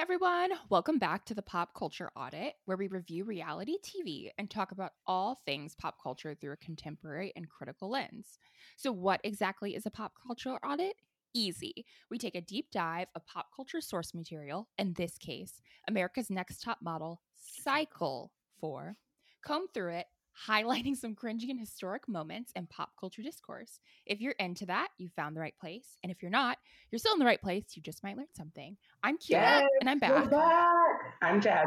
everyone. Welcome back to the Pop Culture Audit, where we review reality TV and talk about all things pop culture through a contemporary and critical lens. So, what exactly is a pop culture audit? Easy. We take a deep dive of pop culture source material, in this case, America's Next Top Model Cycle 4, comb through it, highlighting some cringy and historic moments in pop culture discourse. If you're into that, you found the right place. And if you're not, you're still in the right place. You just might learn something. I'm Kira Yes, and I'm back. back. I'm Jazz.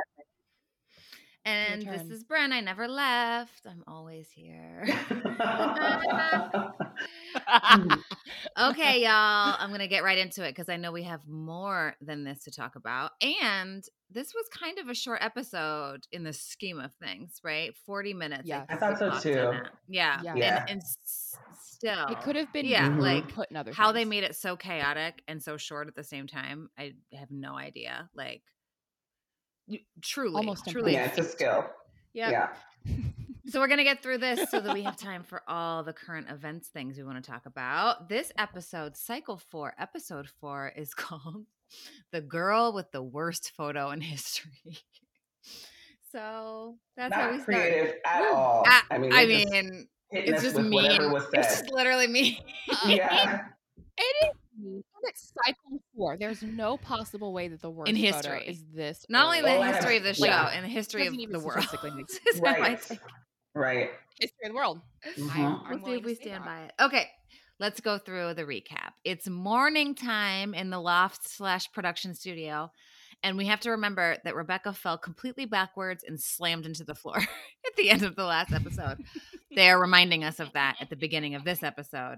And this is Bren. I never left. I'm always here. okay, y'all. I'm going to get right into it because I know we have more than this to talk about. And this was kind of a short episode in the scheme of things, right? 40 minutes. Yes. I thought so too. Yeah. Yeah. Yeah. And, and s- still, It could have been Yeah, Mhm. like put in other how they made it so chaotic and so short at the same time. I have no idea. Like, you- truly, Almost truly. yeah, it's a skill. Yep. Yeah. So we're gonna get through this so that we have time for all the current events things we want to talk about. This episode, Cycle Four, Episode Four, is called "The Girl with the Worst Photo in History." So that's how we Not start. creative at Woo. all. Ah, I mean, I it's just mean, it's just with mean. whatever was It's just literally me. yeah. It is. Mean. It's cycle four. There's no possible way that the worst In photo history. is this. Not only the I have- history of the show, yeah. in the history of the world. statistically make This is how I Right. Right. history of the world. Mhm. I'm We'll see if we stand that. by it. Okay, let's go through the recap. It's morning time in the loft slash production studio, and we have to remember that Rebecca fell completely backwards and slammed into the floor at the end of the last episode. they are reminding us of that at the beginning of this episode,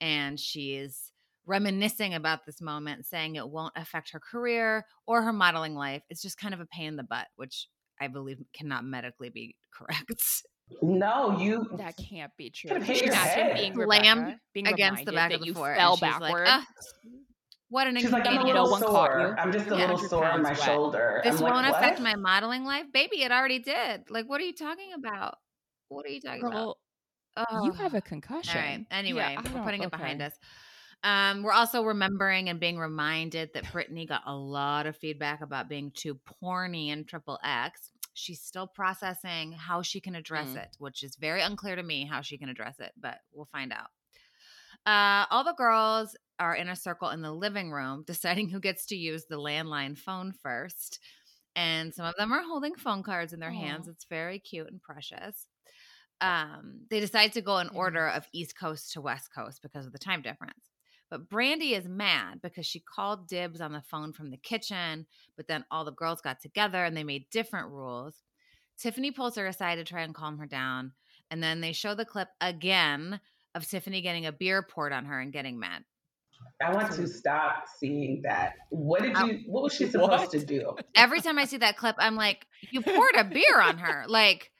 and she is reminiscing about this moment, saying it won't affect her career or her modeling life. It's just kind of a pain in the butt, which I believe cannot medically be correct. No, you. That can't be true. Can hit you imagine being Slammed Rebecca, being against the back of the you floor. and fell she's like, backward. "Ah, what an She's like, I'm a inconvenience. no one caught sore. you. I'm just a Yeah. little sore on my wet. shoulder. This I'm won't what? affect my modeling life, baby. It already did. Like, what are you talking about? What are you talking about? Girl, you have a concussion. All right. Anyway, I we're don't- putting it behind us. Um, we're also remembering and being reminded that Brittany got a lot of feedback about being too porny in Triple X. She's still processing how she can address Mm. it, which is very unclear to me how she can address it, but we'll find out. Uh, all the girls are in a circle in the living room deciding who gets to use the landline phone first. And some of them are holding phone cards in their hands. It's very cute and precious. Um, they decide to go in order of East Coast to West Coast because of the time difference. But Brandy is mad because she called dibs on the phone from the kitchen, but then all the girls got together and they made different rules. Tiffany pulls her aside to try and calm her down. And then they show the clip again of Tiffany getting a beer poured on her and getting mad. I want to stop seeing that. What did you? What was she supposed What? to do? Every time I see that clip, I'm like, you poured a beer on her. Like,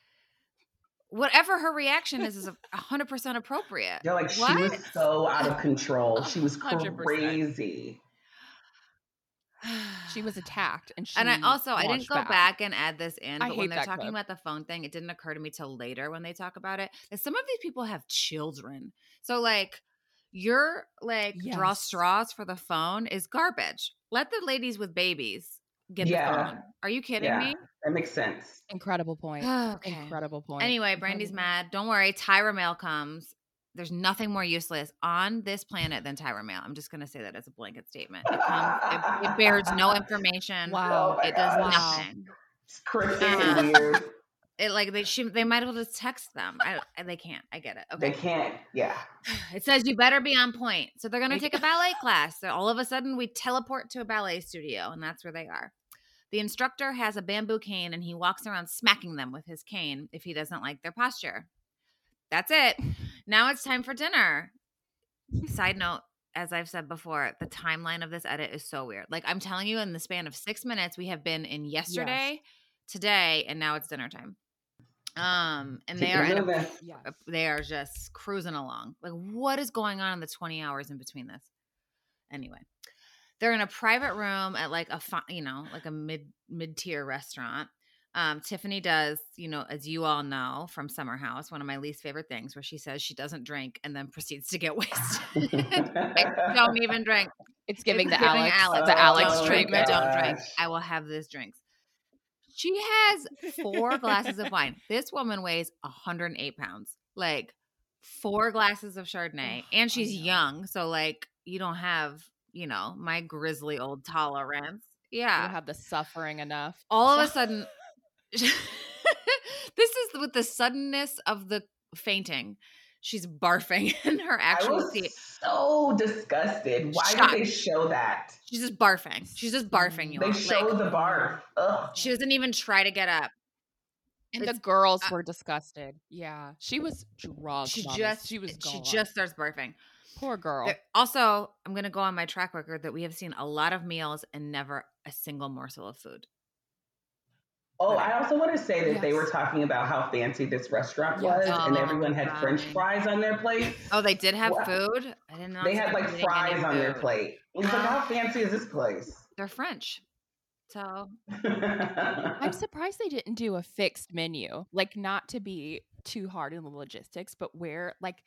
whatever her reaction is, is 100% appropriate. They're like, she was so out of control. She was 100%. crazy. She was attacked, and she and I also I didn't go back. and add this in, I but hate when they're that talking clip. about the phone thing, it didn't occur to me till later when they talk about it that some of these people have children. So like your like draw straws for the phone is garbage. Let the ladies with babies get Yeah. the phone. Are you kidding Yeah. me? That makes sense. Incredible point. Okay. Incredible point. Anyway, Brandy's mad. Don't worry. Tyra Mail comes. There's nothing more useless on this planet than Tyra Mail. I'm just going to say that as a blanket statement. It comes. It, it bears no information. Wow. Oh It does gosh. nothing. It's crazy Uh, weird. It like they should. They might as well just text them. I, I- they can't. I get it. Okay. They can't. Yeah. It says you better be on point. So they're going to take a ballet class. So all of a sudden we teleport to a ballet studio, and that's where they are. The instructor has a bamboo cane, and he walks around smacking them with his cane if he doesn't like their posture. That's it. Now it's time for dinner. Side note, as I've said before, the timeline of this edit is so weird. Like I'm telling you, in the span of six minutes, we have been in yesterday, today, and now it's dinner time. Um, and they are in a moving. Yeah. uh, they are just cruising along. Like, what is going on in the 20 hours in between this? Anyway, they're in a private room at like a, fi- you know, like a mid mid tier restaurant. Um, Tiffany does, you know, as you all know from Summer House, one of my least favorite things, where she says she doesn't drink and then proceeds to get wasted. Don't even drink. It's giving It's the giving Alex, Alex, the Alex Oh drink, treatment. don't drink. I will have this drinks. She has four glasses of wine. This woman weighs 108 pounds. Like four glasses of Chardonnay, and I she's know. young, so like you don't have, you know, my grizzly old tolerance. Yeah. don't have the suffering enough. All of a sudden, this is with the suddenness of the fainting. She's barfing in her I actual was seat. so disgusted. Why Shocked. did they show that? She's just barfing. She's just barfing you. They all. showed Like, the barf. Ugh. she doesn't even try to get up. And It's- the girls uh, were disgusted. Yeah, she was drunk. She just she was she just starts barfing. Poor girl. There- also, I'm going to go on my track record that we have seen a lot of meals and never a single morsel of food. Oh, I also want to say that they were talking about how fancy this restaurant Yes. was, oh and Oh, everyone had French fries on their plate. Oh, they did have What? food. I didn't know They had like fries on their plate. It was like, how fancy is this place? They're French, so I'm surprised they didn't do a fixed menu. Like, not to be too hard in the logistics, but where, like,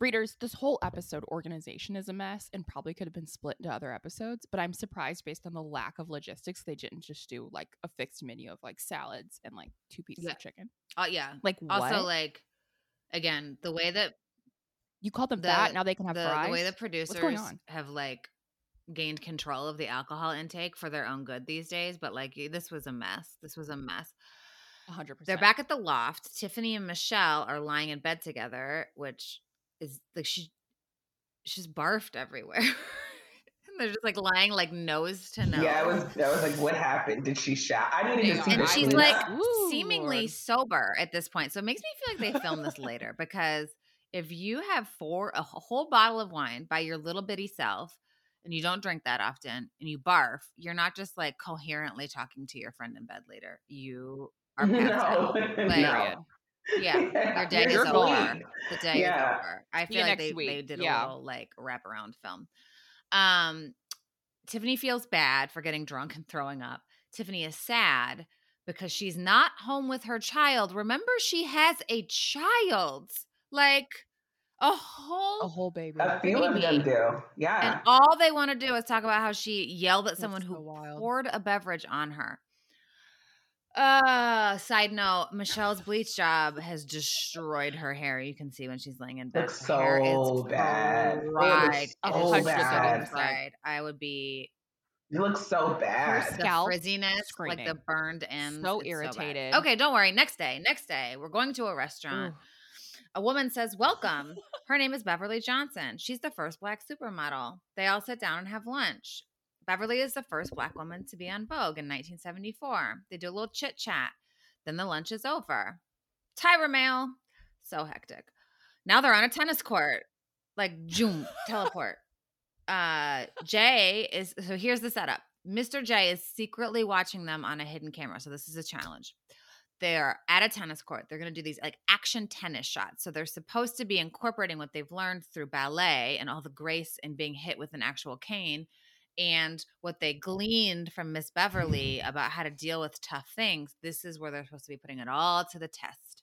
readers, this whole episode organization is a mess and probably could have been split into other episodes. But I'm surprised based on the lack of logistics, they didn't just do like a fixed menu of like salads and like two pieces Yeah. of chicken. oh yeah. Like, what? Also, like again, the way that you call them the- that, now they can have the, fries. the way the producers have like gained control of the alcohol intake for their own good these days. But like this was a mess. This was a mess. 100%. They're back at the loft. Tiffany and Michelle are lying in bed together, which is like she she's barfed everywhere. and they're just like lying like nose to nose. Yeah, I was. I was like, what happened? Did she shout? I needed They to see are. the and she's cleanup. like Ooh, seemingly Lord. sober at this point. So it makes me feel like they filmed this later because if you have four a whole bottle of wine by your little bitty self and you don't drink that often and you barf, you're not just like coherently talking to your friend in bed later. You are passed out. no, Like, no. Yeah, your day You're is gone. over. The day Yeah. is over. I feel you like next they, they week. did a Yeah. little like wraparound film. Um, Tiffany feels bad for getting drunk and throwing up. Tiffany is sad because she's not home with her child. Remember, she has a child, like a whole. a whole baby. A few of them do. Yeah. and all they want to do is talk about how she yelled at That's someone so who wild. poured a beverage on her. Uh, side note, Michelle's bleach job has destroyed her hair. You can see when she's laying in bed. Looks Her hair so is bad. It looks fried. It is so bad. fried. I would be it looks so Her bad. the scalp frizziness, like the burned ends. So it's bad. irritated. okay, don't worry. Next day, next day, we're going to a restaurant. Ooh. A woman says, Welcome. Her name is Beverly Johnson. She's the first black supermodel. They all sit down and have lunch. Beverly is the first black woman to be on Vogue in 1974. They do a little chit chat. Then the lunch is over. Tyra mail. So hectic. Now they're on a tennis court. Like, zoom, teleport. Uh, Jay is, so here's the setup Mr. J is secretly watching them on a hidden camera. So this is a challenge they're at a tennis court. They're going to do these like action tennis shots. So they're supposed to be incorporating what they've learned through ballet and all the grace and being hit with an actual cane and what they gleaned from Miss Beverly about how to deal with tough things. This is where they're supposed to be putting it all to the test.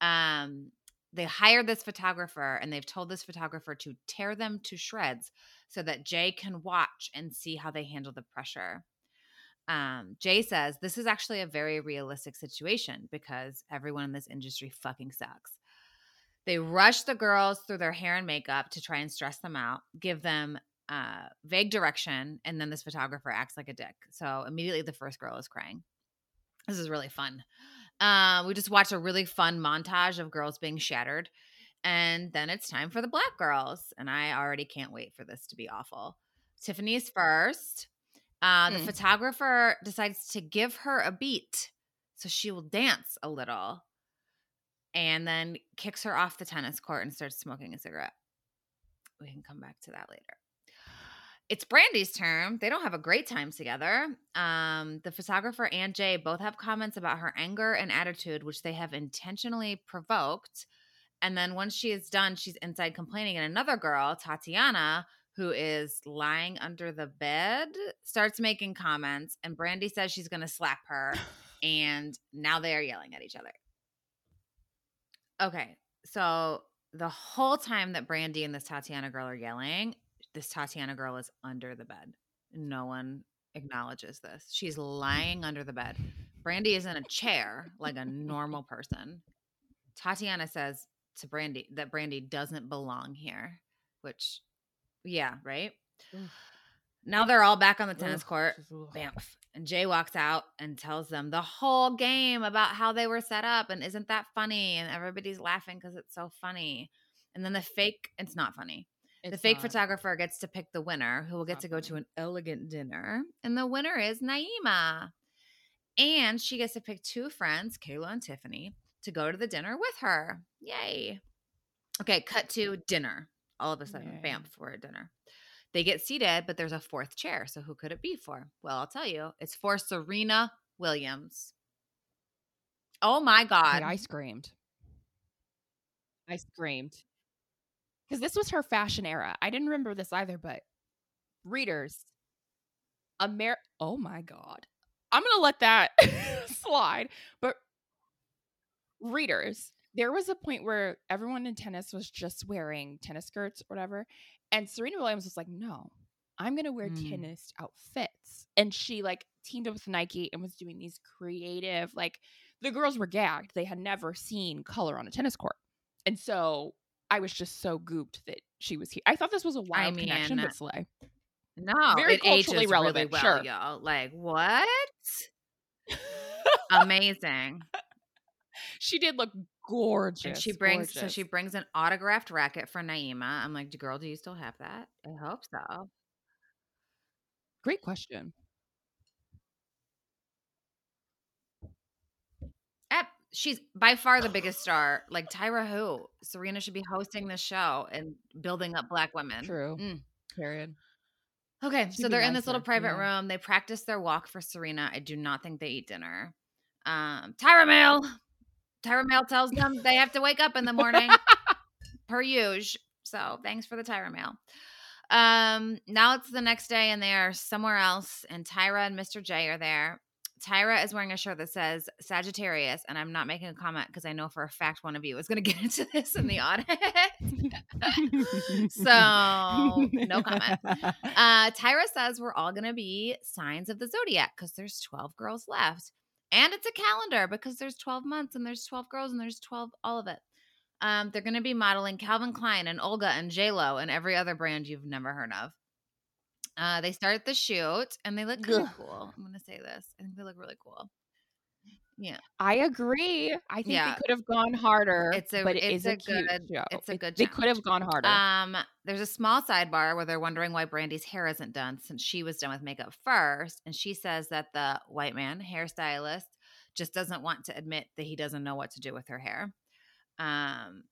Um, they hired this photographer and they've told this photographer to tear them to shreds so that Jay can watch and see how they handle the pressure um, Jay says this is actually a very realistic situation because everyone in this industry fucking sucks. They rush the girls through their hair and makeup to try and stress them out, give them uh, vague direction, and then this photographer acts like a dick. So immediately the first girl is crying. This is really fun. Um, we just watched a really fun montage of girls being shattered. And then it's time for the black girls. And I already can't wait for this to be awful. Tiffany's first. Uh, the Mm. photographer decides to give her a beat so she will dance a little and then kicks her off the tennis court and starts smoking a cigarette. We can come back to that later. It's Brandy's turn. They don't have a great time together. Um, the photographer and Jay both have comments about her anger and attitude, which they have intentionally provoked. And then once she is done, she's inside complaining. And another girl, Tatiana, who is lying under the bed, starts making comments. And Brandy says she's going to slap her. And now they are yelling at each other. Okay. So the whole time that Brandy and this Tatiana girl are yelling, this Tatiana girl is under the bed. No one acknowledges this. She's lying under the bed. Brandy is in a chair like a normal person. Tatiana says to Brandy that Brandy doesn't belong here, which, yeah, right? Now they're all back on the tennis court. Bamf. And Jay walks out and tells them the whole game about how they were set up and isn't that funny? And everybody's laughing because it's so funny. And then the fake, it's not funny. The fake not. photographer gets to pick the winner who will get to go to an elegant dinner. And the winner is Naima. And she gets to pick two friends, Kayla and Tiffany, to go to the dinner with her. Yay. Okay, cut to dinner. All of a sudden, bam, we're at dinner. They get seated, but there's a fourth chair. So who could it be for? Well, I'll tell you. It's for Serena Williams. Oh my God. Wait, I screamed. I screamed. Because this was her fashion era. I didn't remember this either, but readers, Amer oh my God. I'm gonna let that slide. But readers, there was a point where everyone in tennis was just wearing tennis skirts or whatever. And Serena Williams was like, no, I'm gonna wear Mm. tennis outfits. And she like teamed up with Nike and was doing these creative, like the girls were gagged. They had never seen color on a tennis court. And so I was just so gooped that she was here. I thought this was a wild connection, mean, but slay. no, very it culturally relevant, really well, sure. y'all. Like, what? Amazing. she did look gorgeous. and she brings so she brings an autographed racket for Naima. I'm like, girl, do you still have that? I hope so. great question. She's by far the biggest star. Like Tyra who? Serena should be hosting this show and building up black women. True. Mm. Period. Okay, She'd so they're in this little private yeah. room. They practice their walk for Serena. I do not think they eat dinner. Um, Tyra Mail. Tyra Mail tells them they have to wake up in the morning, per usual. So thanks for the Tyra Mail. Um, now it's the next day and they are somewhere else, and Tyra and Mr. J are there. Tyra is wearing a shirt that says Sagittarius, and I'm not making a comment because I know for a fact one of you is going to get into this in the audit. So, no comment. Uh, Tyra says we're all going to be signs of the zodiac because there's 12 girls left. And it's a calendar because there's 12 months and there's 12 girls and there's 12, all of it. Um, they're going to be modeling Calvin Klein and Olga and JLo and every other brand you've never heard of. Uh, they start the shoot and they look Ugh. cool. I'm going to say this. I think they look really cool. Yeah. I agree. I think Yeah. they could have gone harder. It's a- but it it's is a a, good- show. it's a It- They could have gone harder. Um, there's a small sidebar where they're wondering why Brandy's hair isn't done since she was done with makeup first, and she says that the white man hairstylist just doesn't want to admit that he doesn't know what to do with her hair. Um,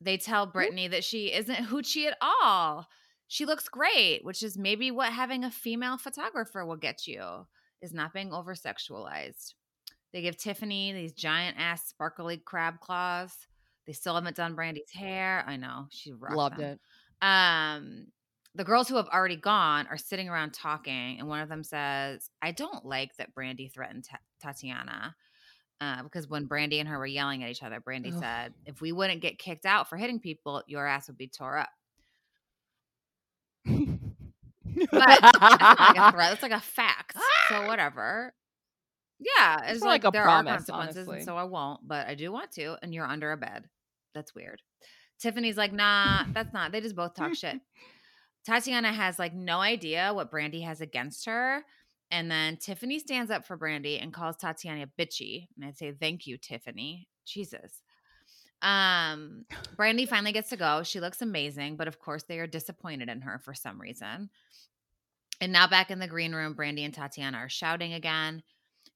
they tell Brittany that she isn't hoochie at all. She looks great, which is maybe what having a female photographer will get you is not being over sexualized. They give Tiffany these giant ass sparkly crab claws. They still haven't done Brandy's hair. I know she Loved them. it. Um, the girls who have already gone are sitting around talking, and one of them says, "I don't like that Brandy threatened Ta- Tatiana." Uh, because when Brandy and her were yelling at each other, Brandy Ugh. said, "If we wouldn't get kicked out for hitting people, your ass would be tore up." But that's like a threat; it's like a fact. So ah! whatever. Yeah, it's, more like, like a there promise, are consequences, honestly. and so I won't. But I do want to, and you're under a bed. That's weird. Tiffany's like, nah, that's not. They just both talk shit. Tatiana has like no idea what Brandy has against her. And then Tiffany stands up for Brandy and calls Tatiana bitchy. And I'd say, thank you, Tiffany. Jesus. Um, Brandy finally gets to go. She looks amazing, but of course they are disappointed in her for some reason. And now back in the green room, Brandy and Tatiana are shouting again.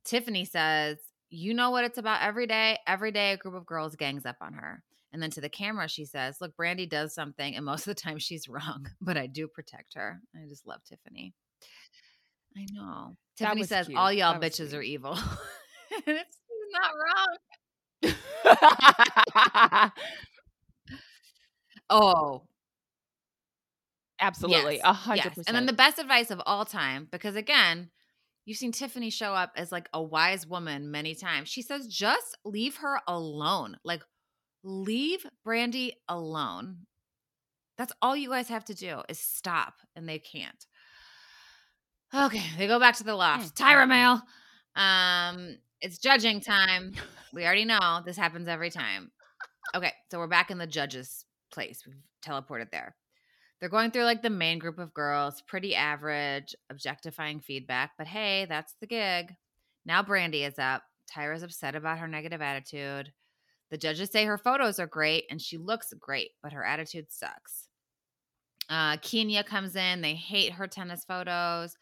Tiffany says, You know what it's about every day? Every day a group of girls gangs up on her. And then to the camera, she says, Look, Brandy does something, and most of the time she's wrong, but I do protect her. I just love Tiffany. I know. That Tiffany says, cute. All y'all bitches sweet. are evil. and it's not wrong. Oh, Absolutely. A hundred percent. And then the best advice of all time, because again, you've seen Tiffany show up as like a wise woman many times. She says, just leave her alone. Like, leave Brandy alone. That's all you guys have to do is stop, and they can't. Okay, they go back to the loft. Tyra mail. Um, it's judging time. We already know this happens every time. Okay, so we're back in the judges' place. We've teleported there. They're going through like the main group of girls, pretty average, objectifying feedback, but hey, that's the gig. Now Brandy is up. Tyra's upset about her negative attitude. The judges say her photos are great and she looks great, but her attitude sucks. Uh, Keenyah comes in. They hate her tennis photos.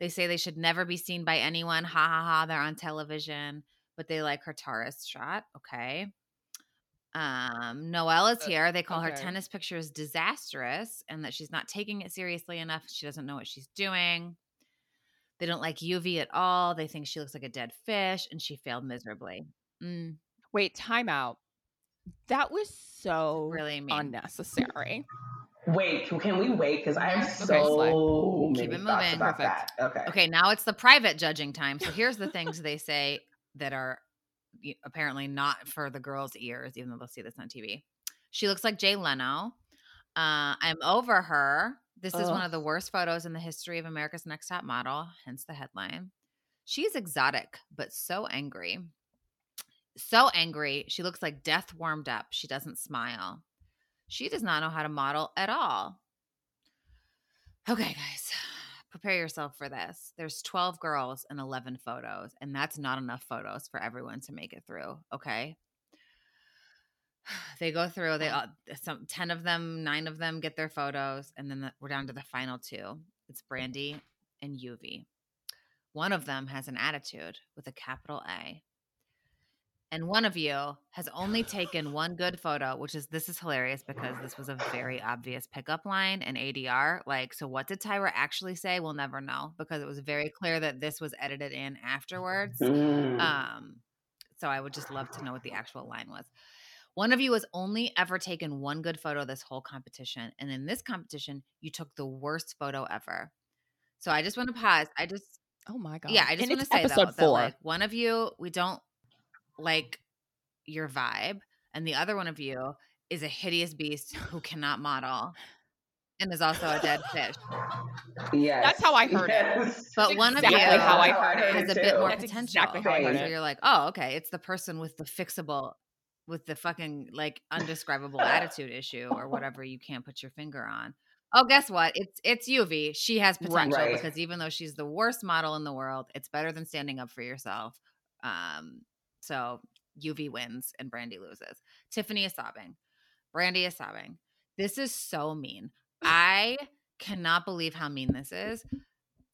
They say they should never be seen by anyone. Ha ha ha. They're on television, but they like her Taurus shot. Okay. Um, Noelle is Uh, here. They call her tennis pictures disastrous and that she's not taking it seriously enough. She doesn't know what she's doing. They don't like Lluvy at all. They think she looks like a dead fish and she failed miserably. Mm, Wait, timeout. That was so really mean. unnecessary. Wait, can we wait? Because I have Okay, so Keep many it moving. about Perfect. that. Okay. Okay, now it's the private judging time. So here's the things they say that are apparently not for the girls' ears, even though they'll see this on TV. She looks like Jay Leno. Uh, I'm over her. This is one of the worst photos in the history of America's Next Top Model, hence the headline. She's exotic, but so angry. So angry. She looks like death warmed up. She doesn't smile. She does not know how to model at all. Okay, guys, prepare yourself for this. There's 12 girls and 11 photos, and that's not enough photos for everyone to make it through. Okay. They go through, they all, some 10 of them, nine of them get their photos, and then the, we're down to the final two. It's Brandy and Lluvy. One of them has an attitude with a capital A. And one of you has only taken one good photo, which is this is hilarious because this was a very obvious pickup line and ADR. Like, so what did Tyra actually say? We'll never know because it was very clear that this was edited in afterwards. Mm. Um, so I would just love to know what the actual line was. One of you has only ever taken one good photo this whole competition. And in this competition, you took the worst photo ever. So I just want to pause. I just Oh my god. yeah, I just want to say episode though, that like one of you, we don't like your vibe, and the other one of you is a hideous beast who cannot model and is also a dead fish. yes. That's how I heard it. But That's one of exactly you how I That's heard it. has a too. bit more That's potential. exactly how I heard So it. you're like, oh, okay, it's the person with the fixable, with the fucking like undescribable attitude issue or whatever you can't put your finger on. Oh, guess what? It's it's Lluvy. She has potential Right. because even though she's the worst model in the world, it's better than standing up for yourself. Um, so Lluvy wins and Brandy loses. Tiffany is sobbing. Brandy is sobbing. This is so mean. I cannot believe how mean this is.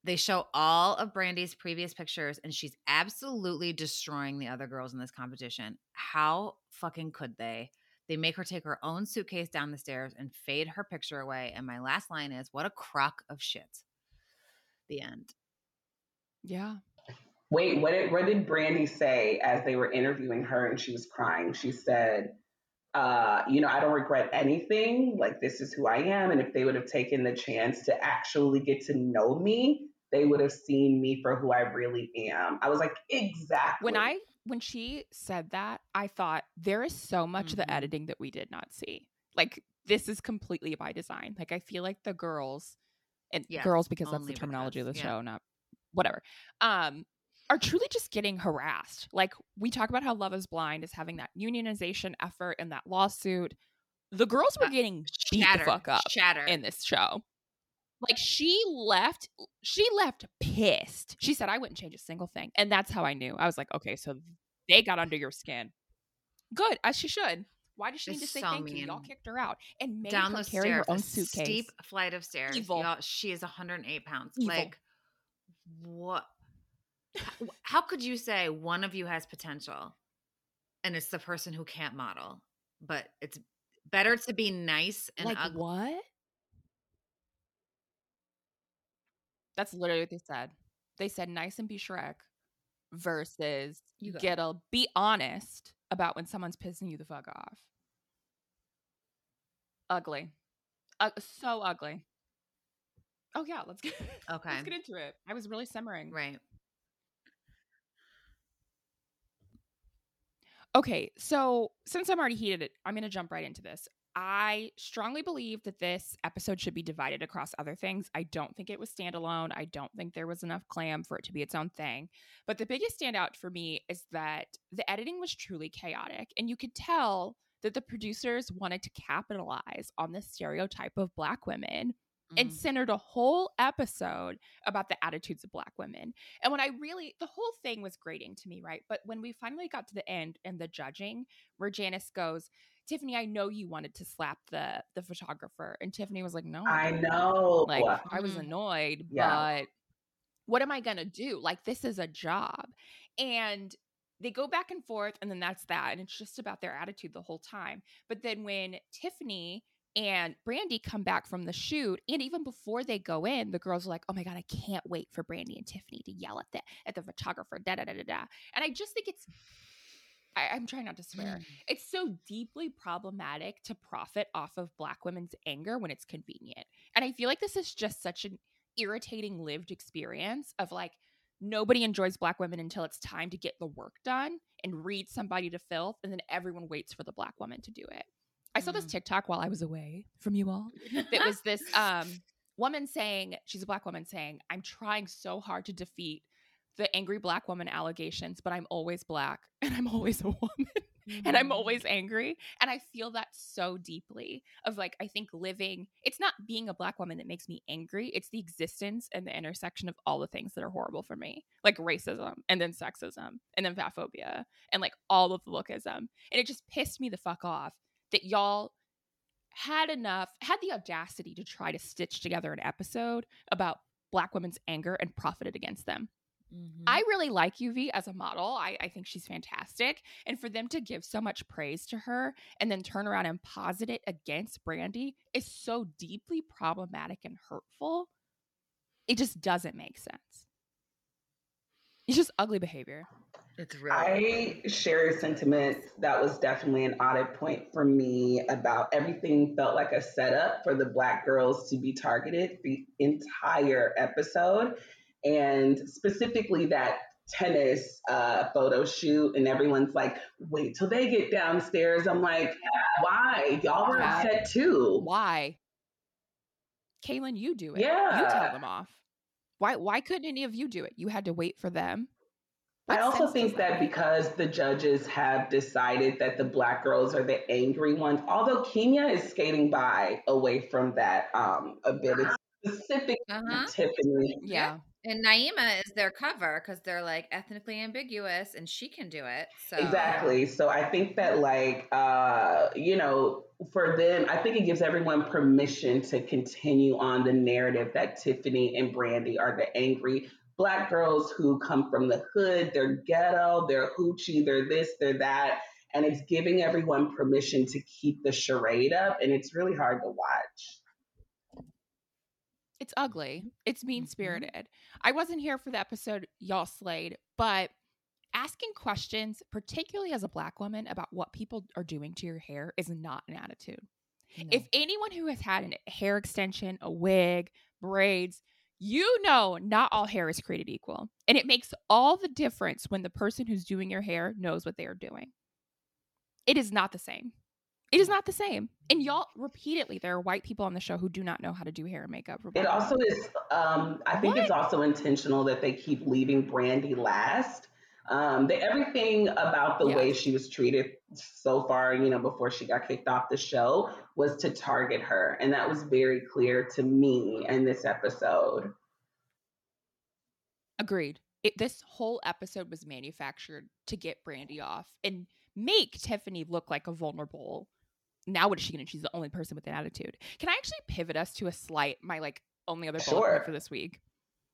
They show all of Brandy's previous pictures and she's absolutely destroying the other girls in this competition. How fucking could they? They make her take her own suitcase down the stairs and fade her picture away. And my last line is, What a crock of shit. The end. Yeah. Wait, what did what did Brandy say as they were interviewing her and she was crying? She said, uh, you know, I don't regret anything. Like this is who I am. And if they would have taken the chance to actually get to know me, they would have seen me for who I really am. I was like, exactly. When I when she said that, I thought there is so much of Mhm. the editing that we did not see. Like this is completely by design. Like I feel like the girls and Yes, girls because that's the terminology of the because, yeah. show, not whatever. Um are truly just getting harassed. Like we talk about how Love is Blind is having that unionization effort and that lawsuit. The girls were getting beat Shatter. the fuck up Shatter. in this show. Like she left, she left pissed. She said, "I wouldn't change a single thing," and that's how I knew. I was like, "Okay, so they got under your skin." Good, as she should. Why does she need to say so thank you? Y'all kicked her out and made down her the carry stairs, her own a suitcase. steep flight of stairs. Evil. Y'all, she is 108 pounds. Evil. Like, what? How, could you say one of you has potential, and it's the person who can't model? But it's better to be nice and like ugly. what? That's literally what they said. They said nice and be Shrek versus You get a be honest about when someone's pissing you the fuck off. Ugly. Uh, so ugly. Oh yeah, let's get Okay. let's get into it. I was really simmering. Right. Okay, so since I'm already heated, I'm gonna jump right into this. I strongly believe that this episode should be divided across other things. I don't think it was standalone. I don't think there was enough clam for it to be its own thing. But the biggest standout for me is that the editing was truly chaotic. And you could tell that the producers wanted to capitalize on the stereotype of Black women and Mm. centered a whole episode about the attitudes of black women. And when I really the whole thing was grating to me, right? But when we finally got to the end and the judging, where Janice goes, Tiffany, I know you wanted to slap the the photographer. And Tiffany was like, No, I didn't." know. Like I was Mhm. annoyed, Yeah. but what am I gonna do? Like this is a job. And they go back and forth, and then that's that. And it's just about their attitude the whole time. But then when Tiffany and Brandy come back from the shoot, and even before they go in, the girls are like, "Oh my god, I can't wait for Brandy and Tiffany to yell at the at the photographer." Da da da da da. And I just think it's, I, I'm trying not to swear. Mm. It's so deeply problematic to profit off of Black women's anger when it's convenient. And I feel like this is just such an irritating lived experience of like nobody enjoys Black women until it's time to get the work done and read somebody to filth, and then everyone waits for the Black woman to do it. I saw this Mhm. TikTok while I was away from you all. It was this um, woman saying, she's a Black woman saying, I'm trying so hard to defeat the angry Black woman allegations, but I'm always Black and I'm always a woman and I'm Mhm. always angry. And I feel that so deeply of like, I think living, it's not being a black woman that makes me angry. It's the existence and the intersection of all the things that are horrible for me, like racism and then sexism and then fatphobia and like all of the lookism. And it just pissed me the fuck off that y'all had enough, had the audacity to try to stitch together an episode about black women's anger and profited against them. Mhm. I really like Lluvy as a model. I, I think she's fantastic. And for them to give so much praise to her and then turn around and posit it against Brandy is so deeply problematic and hurtful. It just doesn't make sense. It's just ugly behavior. It's really I share your sentiments. That was definitely an audit point for me about everything felt like a setup for the black girls to be targeted the entire episode. And specifically that tennis uh, photo shoot, and everyone's like, wait till they get downstairs. I'm like, why? Y'all were upset too. Why? Kahlen, you do it. Yeah. You tell them off. Why why couldn't any of you do it? You had to wait for them. I also think that because the judges have decided that the black girls are the angry ones, although Keenyah is skating by away from that um, a bit. It's specific Uh-huh. Tiffany. Yeah. And Naima is their cover because they're like ethnically ambiguous and she can do it. So Exactly. So I think that like uh, you know, for them, I think it gives everyone permission to continue on the narrative that Tiffany and Brandy are the angry black girls who come from the hood, they're ghetto, they're hoochie, they're this, they're that. And it's giving everyone permission to keep the charade up. And it's really hard to watch. It's ugly. It's mean Mhm. spirited. I wasn't here for the episode y'all slayed, but asking questions, particularly as a black woman, about what people are doing to your hair is not an attitude. No. If anyone who has had a hair extension, a wig, braids, you know not all hair is created equal. And it makes all the difference when the person who's doing your hair knows what they are doing. It is not the same. It is not the same. And y'all repeatedly, there are white people on the show who do not know how to do hair and makeup. It also is, um, I think it's also intentional that they keep leaving Brandy last. Um, the, everything about the Yeah. way she was treated so far, you know, before she got kicked off the show was to target her. And that was very clear to me in this episode. Agreed. It, this whole episode was manufactured to get Brandy off and make Tiffany look like a vulnerable. Now what is she gonna? She's the only person with an attitude. Can I actually pivot us to a slight my like only other bullet Sure. point for this week?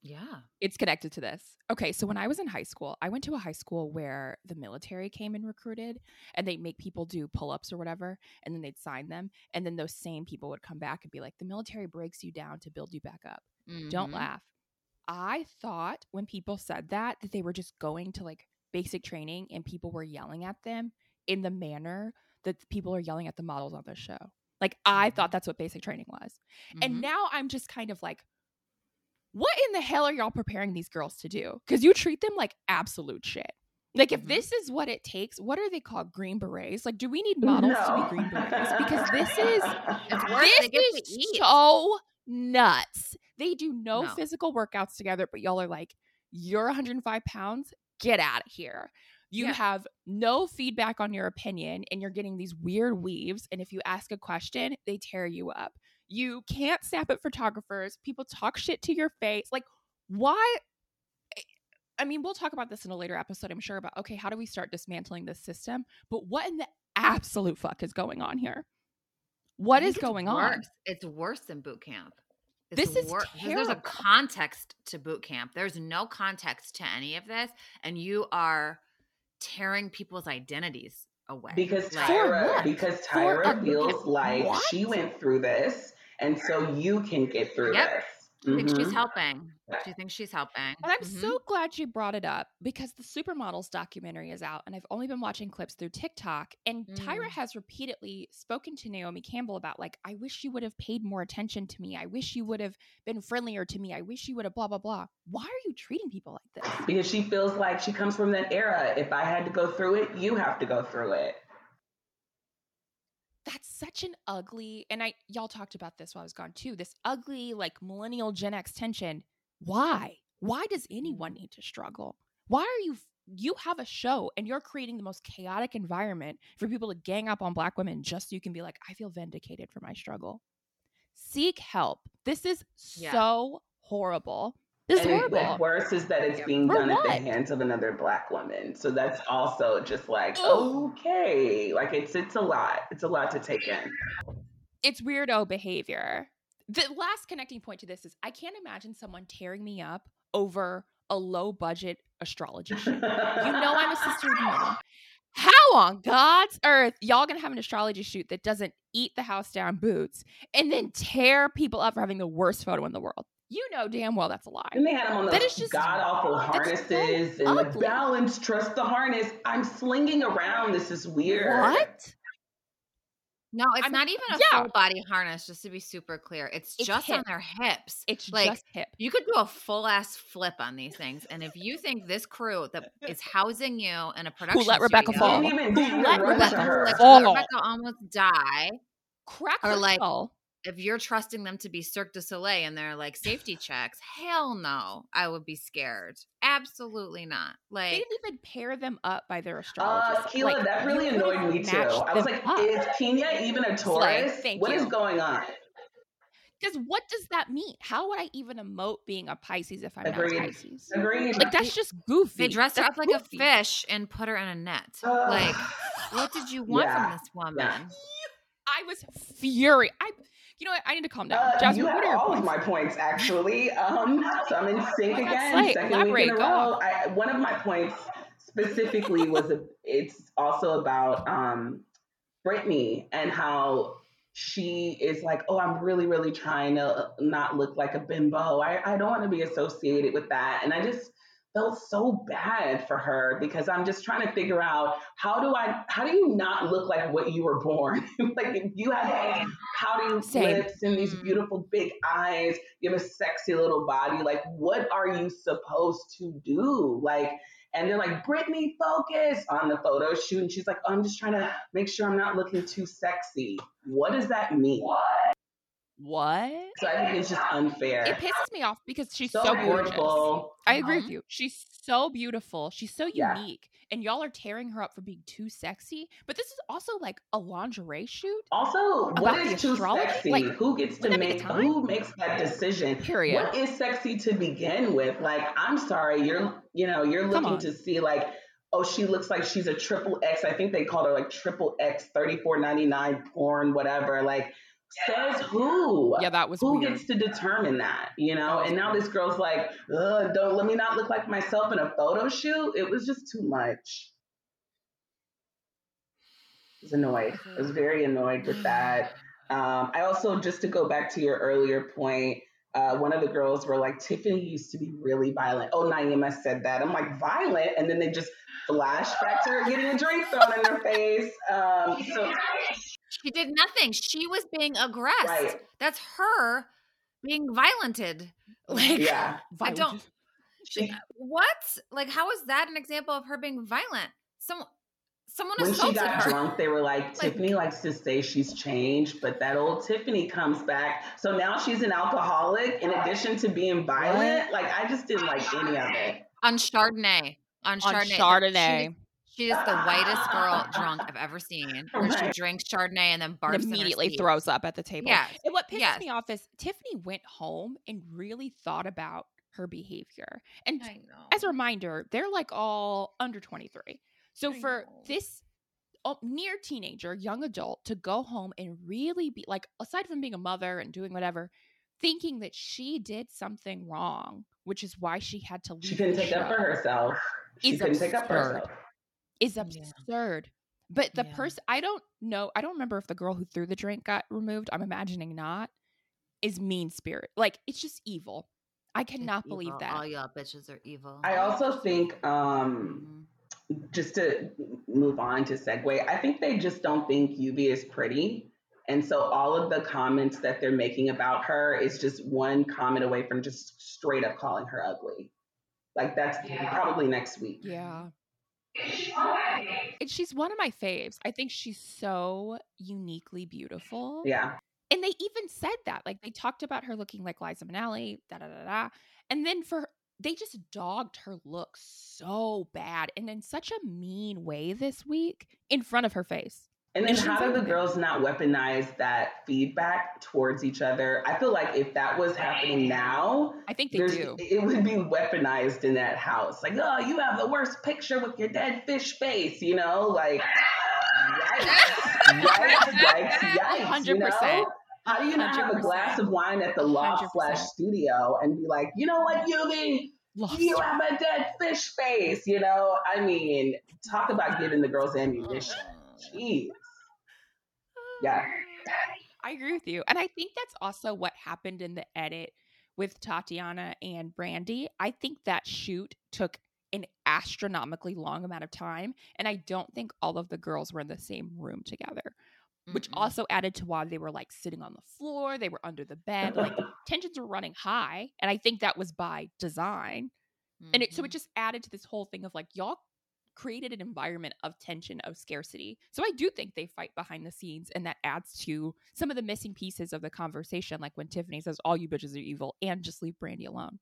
Yeah. It's connected to this. Okay, so when I was in high school, I went to a high school where the military came and recruited, and they make people do pull ups or whatever, and then they'd sign them, and then those same people would come back and be like, "The military breaks you down to build you back up." Don't Mhm. laugh. I thought when people said that that they were just going to like basic training and people were yelling at them in the manner that people are yelling at the models on the show. Like I thought that's what basic training was. Mhm. And now I'm just kind of like what in the hell are y'all preparing these girls to do? Cuz you treat them like absolute shit. Like, if Mhm. this is what it takes, what are they called? Green berets? Like, do we need models to be green berets? Because this is this they get to is so nuts. They do no, No. physical workouts together, but y'all are like, you're 105 pounds, get out of here. You Yeah. have no feedback on your opinion, and you're getting these weird weaves. And if you ask a question, they tear you up. You can't snap at photographers. People talk shit to your face. Like, why? Eh, I mean, we'll talk about this in a later episode, I'm sure, about okay, how do we start dismantling this system? But what in the absolute fuck is going on here? What is I is think it's going on? It's worse than boot camp. It's This is wor- There's a context to boot camp. There's no context to any of this, and you are tearing people's identities away. Because Tyra, because Tyra feels like what? she went through this, and so you can get through Yep. this. I think she's Mhm. helping. She think she's helping. And I'm Mhm. so glad you brought it up because the Supermodels documentary is out, and I've only been watching clips through TikTok. And Tyra Mm. has repeatedly spoken to Naomi Campbell about, like, I wish you would have paid more attention to me. I wish you would have been friendlier to me. I wish you would have blah, blah, blah. Why are you treating people like this? because she feels like she comes from that era. If I had to go through it, you have to go through it. That's such an ugly, and I, y'all talked about this while I was gone too. This ugly, like, millennial Gen X tension. Why? Why does anyone mm. need to struggle? Why are you you have a show and you're creating the most chaotic environment for people to gang up on black women just so you can be like, I feel vindicated for my struggle. Seek help. This is Yeah. so horrible. This is and horrible. what's worse is that it's being For done at the hands of another black woman. So that's also just like, Ugh. okay, like it's it's a lot. It's a lot to take in. it's weirdo behavior. The last connecting point to this is I can't imagine someone tearing me up over a low budget astrology shoot. You know I'm a sister of the moon. How on God's earth y'all gonna have an astrology shoot that doesn't eat the house down boots and then tear people up for having the worst photo in the world? You know damn well that's a lie. And they had them on That those is just- god awful that's so harnesses and the ugly. balance, trust the harness. I'm slinging around. This is weird. What? No, it's I'm- not even a yeah. full body harness, just to be super clear. It's, It's just on their hips. It's like just hip. you could do a full ass flip on these things. And if you think this crew that is housing you in a production Who let Rebecca studio- fall? Who let even run Rebecca to her. let fall? Rebecca almost die. Crack or her like- skull. If you're trusting them to be Cirque du Soleil and they're like safety checks, hell no, I would be scared. Absolutely not. Like they didn't even pair them up by their Uh, astrologist. Keela, Like, that really annoyed me too. I was like, up. is Keenyah even a Taurus? thank What is you. going on? Because what does that mean? How would I even emote being a Pisces if I'm Agreed. not a Pisces? Agreed. Like that's just goofy. they dressed her That's up like goofy. a fish and put her in a net. Ugh. like, what did you want Yeah, from this woman? I was furious. I, you know what? I need to calm down. Uh, Jasmine, you what are your all of my points actually. Um, so I'm in sync Oh again. Second elaborate, week in a row. I, one of my points specifically was a, it's also about um, Brittany and how she is like, oh, I'm really, really trying to not look like a bimbo. I, I don't want to be associated with that. And I just felt so bad for her because I'm just trying to figure out how do I, how do you not look like what you were born? like if you have pouty Same. lips and these Mm. beautiful big eyes, you have a sexy little body. Like, what are you supposed to do? Like, and they're like, Brittany, focus on the photo shoot. And she's like, oh, I'm just trying to make sure I'm not looking too sexy. What does that mean? What? So I think it's just unfair. It pisses me off because she's so, so gorgeous. beautiful. I agree with you. She's so beautiful. She's so Yeah. unique. And y'all are tearing her up for being too sexy. But this is also like a lingerie shoot. Also, About what the is too astrology? sexy? Like, who gets to wouldn't that be make who makes that decision? Period. What is sexy to begin with? Like, I'm sorry, you're you know, you're looking to see like, oh, she looks like she's a triple X. I think they called her like triple X, thirty four ninety nine porn, whatever. Like, says who? Yeah, that was Who weird. gets to determine that? You know? That And now weird. this girl's like, Ugh, don't let me not look like myself in a photo shoot. It was just too much. I was annoyed. I was very annoyed with that. Um, I also, just to go back to your earlier point, uh, one of the girls were like, Tiffany used to be really violent. Oh, Naima said that. I'm like, violent? And then they just flash back to her getting a drink thrown in her face. Um, so, She did nothing. She was being aggressed. Right. That's her being violented. Like yeah. I don't- She, what? Like, how is that an example of her being violent? Some someone when she got her. drunk, they were like, Like- Tiffany likes to say she's changed, but that old Tiffany comes back. So now she's an alcoholic in addition to being violent. Like, I just didn't like any of it. on Chardonnay. On On Chardonnay. Chardonnay. She, she is the whitest girl drunk I've ever seen. Oh Where she drinks Chardonnay and then and barfs in immediately throws up at the table. Yes, And what pisses yes. me off is Tiffany went home and really thought about her behavior. And as a reminder, they're like all under 23. So I for know. this oh, near teenager, young adult to go home and really be like, aside from being a mother and doing whatever, thinking that she did something wrong, which is why she had to leave. She couldn't the take up for herself. She is couldn't take up for herself. Is Yeah. absurd. But the Yeah. person, I don't know, I don't remember if the girl who threw the drink got removed. I'm imagining not. Is mean spirit. Like, it's just evil. I It's cannot believe evil. that. All y'all bitches are evil. I also think, um, Mhm. just to move on to segue, I think they just don't think Yubi is pretty. And so all of the comments that they're making about her is just one comment away from just straight up calling her ugly. Like that's probably next week. Yeah. And she's one of my faves. I think she's so uniquely beautiful. Yeah. And they even said that. Like they talked about her looking like Liza Minnelli, da da da da. And then for they just dogged her look so bad and in such a mean way this week in front of her face. And then how do the girls not weaponize that feedback towards each other? I feel like if that was happening now, I think they do. it would be weaponized in that house. Like, oh, you have the worst picture with your dead fish face, you know? Like, yikes, yikes, yikes, yikes. hundred you know? How do you not have a glass of wine at the loft slash studio and be like, you know what, Yubi, you have a dead fish face, you know? I mean, talk about giving the girls ammunition. Jeez. Yeah. I agree with you. And I think that's also what happened in the edit with Tatiana and Brandy. I think that shoot took an astronomically long amount of time. And I don't think all of the girls were in the same room together, which Mm-mm. also added to why they were like sitting on the floor, they were under the bed, like tensions were running high. And I think that was by design. And it, so it Mhm. just added to this whole thing of like, y'all created an environment of tension, of scarcity. So I do think they fight behind the scenes, and that adds to some of the missing pieces of the conversation, like when Tiffany says, All you bitches are evil, and just leave Brandy alone.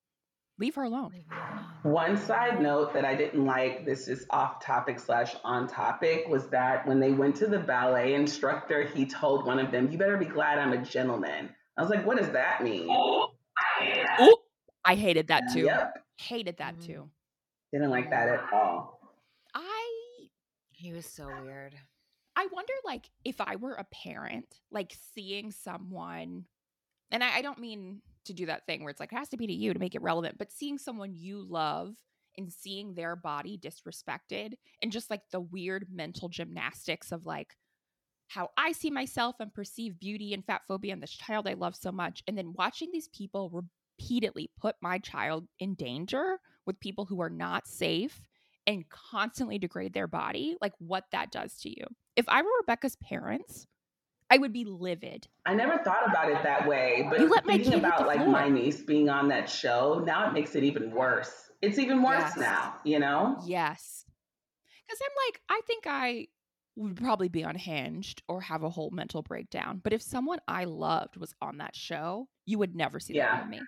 Leave her alone. Leave me alone. One side note that I didn't like, this is off topic slash on topic, was that when they went to the ballet instructor, he told one of them, You better be glad I'm a gentleman. I was like, What does that mean? Ooh, I hated that too. Yep. Hated that Mhm. too. Didn't like that at all. He was so uh, weird. I wonder, like, if I were a parent, like seeing someone, and I, I don't mean to do that thing where it's like it has to be to you to make it relevant, but seeing someone you love and seeing their body disrespected and just like the weird mental gymnastics of like how I see myself and perceive beauty and fat phobia and this child I love so much, and then watching these people repeatedly put my child in danger with people who are not safe and constantly degrade their body, like what that does to you. If I were Rebecca's parents, I would be livid. I never thought about it that way, but You let my thinking about like floor. my niece being on that show, now it makes it even worse. It's even worse Yes. now, you know? Yes. Because I'm like, I think I would probably be unhinged or have a whole mental breakdown. But if someone I loved was on that show, you would never see Yeah. that in me.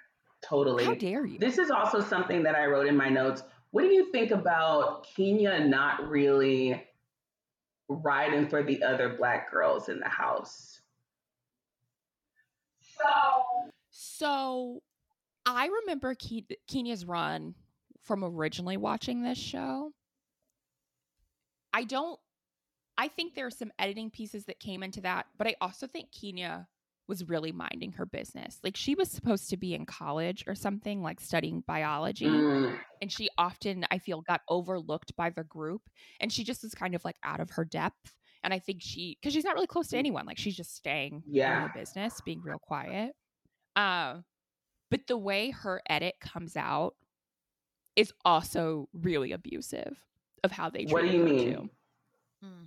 Totally. How dare you? This is also something that I wrote in my notes. What do you think about Keenyah not really riding for the other black girls in the house? So I remember Ke- Keenyah's run from originally watching this show. I don't, I think there are some editing pieces that came into that, but I also think Keenyah was really minding her business. Like she was supposed to be in college or something, like studying biology. Mm, And she often, I feel, got overlooked by the group. And she just was kind of like out of her depth. And I think she, because she's not really close to anyone, like she's just staying in Yeah. her business, being real quiet. Uh, but the way her edit comes out is also really abusive of how they treat What do you her mean? too. Mm.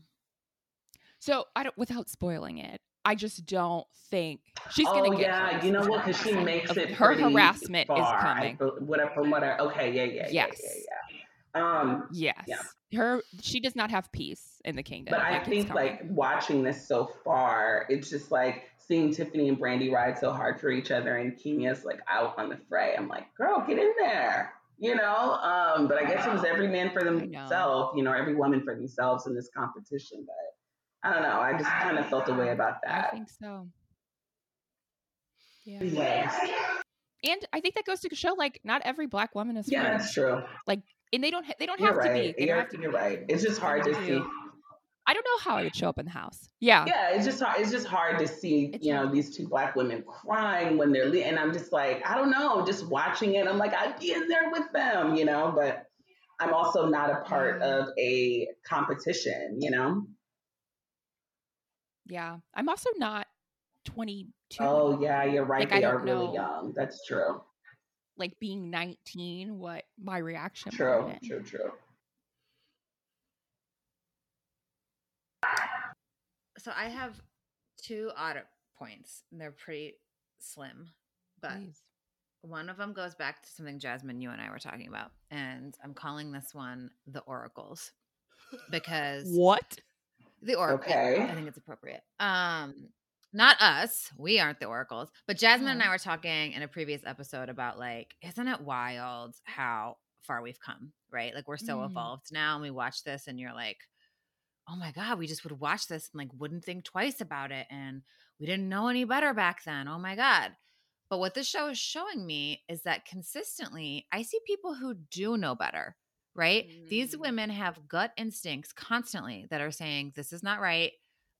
So I don't, without spoiling it, I just don't think she's oh, gonna get. yeah, you know what? Because she makes it. Her harassment is coming. I, whatever, from what I, okay, yeah, yeah, yeah, Yes. yeah, yeah. Um, Yes, Yeah. her she does not have peace in the kingdom. But I think like watching this so far, it's just like seeing Tiffany and Brandy ride so hard for each other, and Keenyah's like out on the fray. I'm like, girl, get in there, you know. Um, but I guess it was every man for themselves, you know, every woman for themselves in this competition. But I don't know. I just kind of felt a way ah, about that. I think so. Yeah. Yes. And I think that goes to show like not every black woman is Yeah, that's true. Like, and they don't ha- they don't You're have to be. right. They You're, have to be. you're right. It's just hard to see. I don't know how I would show up in the house. Yeah. Yeah, it's just hard. It's just hard to see, It's you know, hard. these two black women crying when they're, le- and I'm just like, I don't know, just watching it, I'm like, I'd be in there with them, you know, but I'm also not a part of a competition, you know. Yeah. I'm also not 22. Oh yeah, you're right. Like, I are really know. young. That's true. Like being 19, what my reaction would have True. been. True. True. So I have two audit points. and They're pretty slim, but Please. one of them goes back to something Jasmine, you and I were talking about, and I'm calling this one the oracles because What? The oracle. Okay. I think it's appropriate. Um, not us. We aren't the oracles, but Jasmine and Oh. I were talking in a previous episode about like, isn't it wild how far we've come? Right? Like we're so Mm. evolved now, and we watch this, and you're like, oh my god, we just would watch this and like wouldn't think twice about it, and we didn't know any better back then. Oh my god. But what this show is showing me is that consistently, I see people who do know better, right? These Mm. women have gut instincts constantly that are saying, This is not right.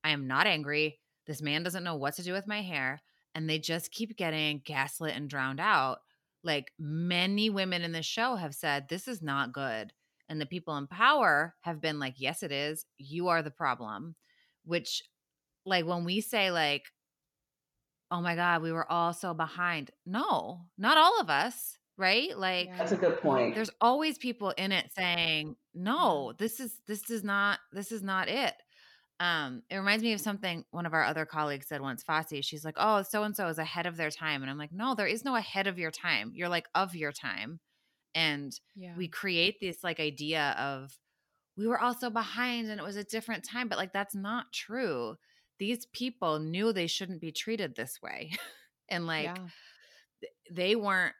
I am not angry. This man doesn't know what to do with my hair. And they just keep getting gaslit and drowned out. Like many women in the show have said, This is not good. And the people in power have been like, Yes, it is. You are the problem. Which, like, when we say, like, oh my God, we were all so behind. No, not all of us, right? Like, That's a good point. there's always people in it saying no this is this is not this is not it um it reminds me of something one of our other colleagues said once Fossey. she's like oh so and so is ahead of their time and i'm like no there is no ahead of your time you're like of your time and Yeah. we create this like idea of we were also behind and it was a different time but like that's not true these people knew they shouldn't be treated this way and like yeah. they weren't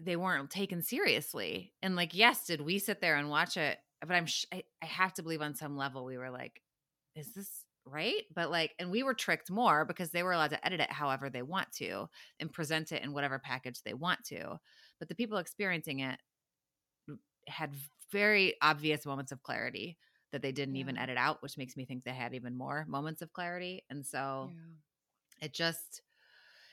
they weren't taken seriously and like yes did we sit there and watch it? But i'm sh- I, I have to believe on some level we were like is this right? But like and we were tricked more because they were allowed to edit it however they want to and present it in whatever package they want to. But the people experiencing it had very obvious moments of clarity that they didn't even edit out which makes me think they had even more moments of clarity and so Yeah. it just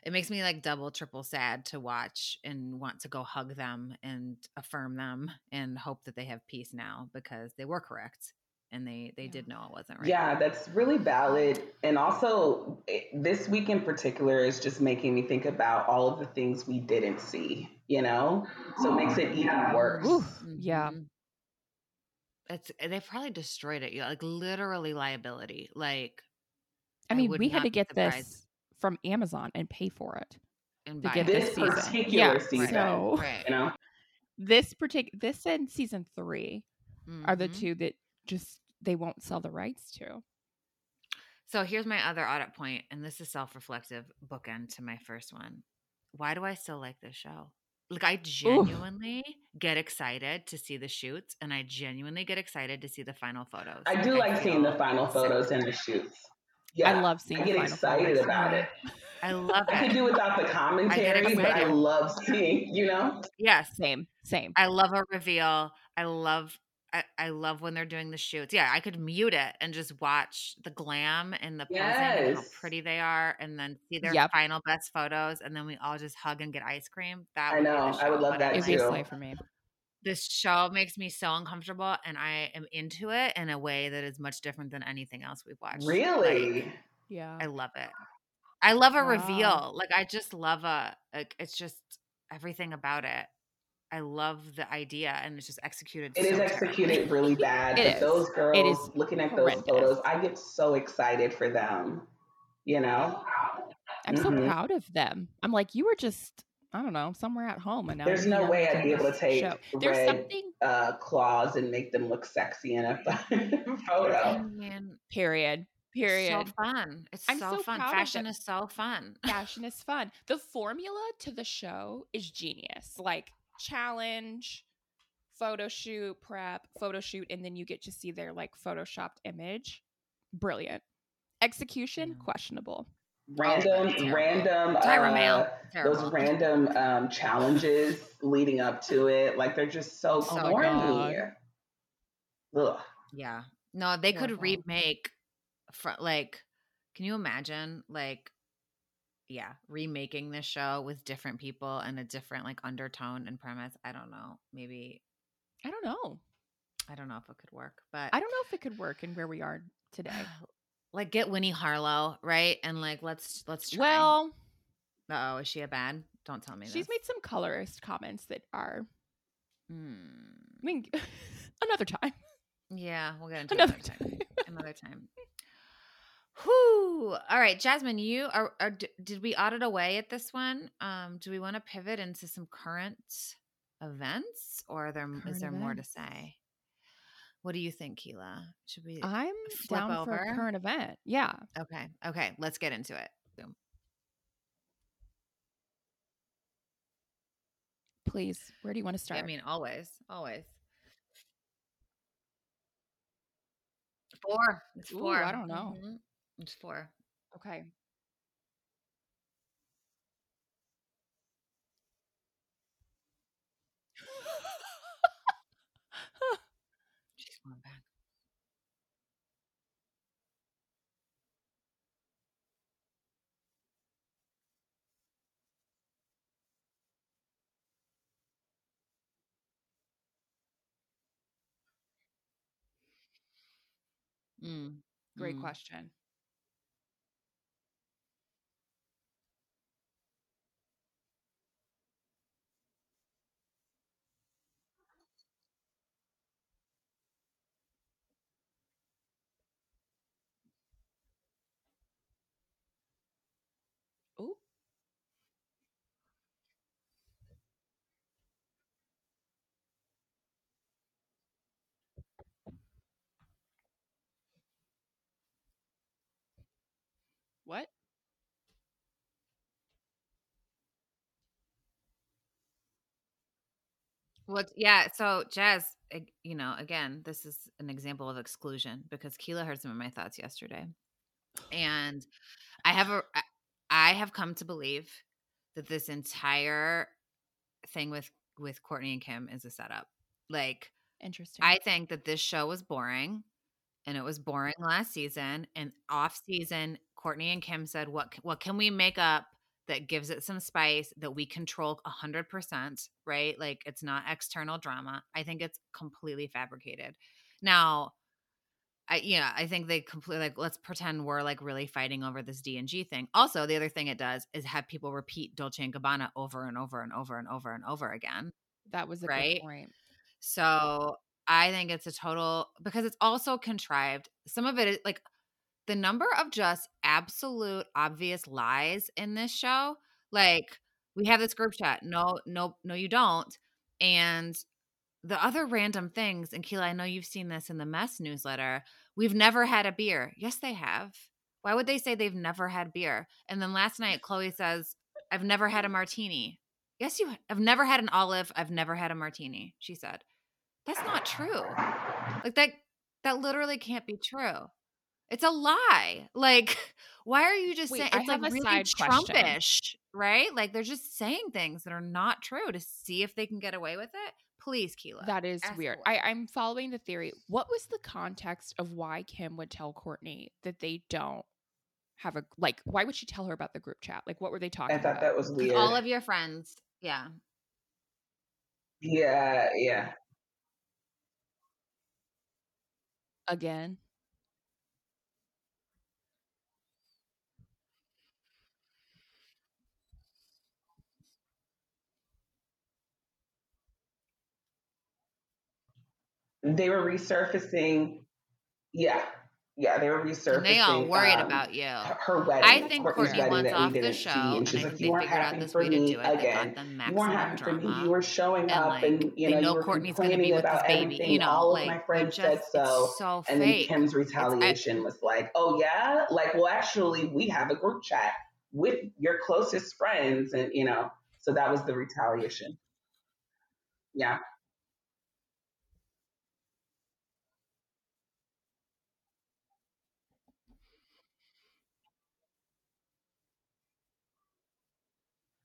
it makes me like double triple sad to watch and want to go hug them and affirm them and hope that they have peace now because they were correct and they they Yeah. did know it wasn't right Yeah, that's really valid. And also, it- this week in particular is just making me think about all of the things we didn't see, you know? So it makes it even worse. Oof. Yeah. Mhm. it's they probably destroyed it like literally liability like I mean, would we had to get surprised this from Amazon and pay for it. and to buy get it. This this season. particular Yeah, season, so- right you know? This particular this and season 3 are the Mhm. two that just they won't sell the rights to. So here's my other audit point, and this is self-reflective bookend to my first one. Why do I still like this show? Like I genuinely get excited to see the shoots, and I genuinely get excited to see the final photos. I do like seeing the final photos and the shoots. Yeah, I love seeing I get final excited photos. about it. I love It. I could do without the commentary, but I love seeing, you know? Yes, Same, same. I love a reveal. I love. I, I love when they're doing the shoots. Yeah, I could mute it and just watch the glam and the posing and how pretty they are, and then see their Yep. final best photos, and then we all just hug and get ice cream. That I would be know. the I would love that I'm It'd be a slay for me. This show makes me so uncomfortable and I am into it in a way that is much different than anything else we've watched. Really? Like, Yeah. I love it. I love a Wow. reveal. Like I just love a like it's just everything about it. I love the idea and it's just executed It is so executed terribly. really bad. It but those girls, It is looking at horrendous. those photos, I get so excited for them. You know, I'm so Mhm. proud of them. I'm like, you were just, I don't know, somewhere at home, and now there's no way I'd be able to take show. There's red something. uh, claws and make them look sexy in a photo. Man, Period. Period. so fun. It's I'm so, so fun. Fashion is so fun. fashion is fun. The formula to the show is genius. Like challenge, photo shoot, prep, photo shoot, and then you get to see their like photoshopped image. Brilliant. Execution, Yeah. questionable. Random, terrible. random, Tyra uh, Mail. those random um, challenges leading up to it, like they're just so So corny. Ugh. Yeah. No, they could Terrible. remake fr- like can you imagine like yeah, remaking this show with different people and a different like undertone and premise. I don't know. Maybe I don't know. I don't know if it could work, but I don't know if it could work in where we are today. like get Winnie Harlow, right? And like let's let's try. Well, oh, is she a bad? Don't tell me she's this. made some colorist comments that are, Hmm. I mean, another time. Yeah, we'll get into Another it another time. time. another time. Whew. All right, Jasmine, you are, are d- did we audit away at this one? Um, do we want to pivot into some current events or there is Current there more to say? What do you think, Keela? Should we I'm down for over? a current event. Yeah. Okay. Okay, let's get into it. Boom. Please. Where do you want to start? I mean, always, always. Four. It's Ooh, four. I don't know. Mhm. It's four. okay. Mm. Great mm. question. What? Well, yeah. So, Jazz, you know, again, this is an example of exclusion because Keela heard some of my thoughts yesterday, and I have a, I have come to believe that this entire thing with with Courtney and Kim is a setup. Like, Interesting. I think that this show was boring, and it was boring last season. And off season, Courtney and Kim said, "What what can we make up that gives it some spice that we control hundred percent? Right? Like it's not external drama. I think it's completely fabricated. Now." I yeah, I think they completely like let's pretend we're like really fighting over this D and G thing. Also, the other thing it does is have people repeat Dolce and Gabbana over and over and over and over and over again. that was a right? good point. So I think it's a total because it's also contrived. Some of it is like the number of just absolute obvious lies in this show. Like we have this group chat. No, no, no, you don't. And the other random things, and Keela, I know you've seen this in the mess newsletter. We've never had a beer. Yes, they have. Why would they say they've never had beer? And then last night, Chloe says, I've never had a martini. Yes, you I've never had an olive. I've never had a martini, she said. That's not true. Like that that literally can't be true. It's a lie. Like, why are you just Wait, saying it's like really side question. Trumpish, right? Like they're just saying things that are not true to see if they can get away with it. Please, Keela. That is ask weird. I, I'm following the theory. What was the context of why Kim would tell Courtney that they don't have a like? Why would she tell her about the group chat? Like, what were they talking I thought about? that was weird. all of your friends, yeah. yeah, yeah. Again, They were resurfacing. Yeah, yeah, they were resurfacing. And they all worried um, about you. her wedding. I think Courtney wants off the show, and and she's I like, think "You they weren't figured out happy this for way to me do it. Again. You weren't happy for me. You were showing And, up, like, and you they know, know you Courtney's gonna be complaining with this baby. everything. You know, All like of my friends just said so. so And then fake. Kim's I- retaliation was like, "Oh yeah, like well, actually, we have a group chat with your closest friends, and you know, so that was the retaliation. Yeah,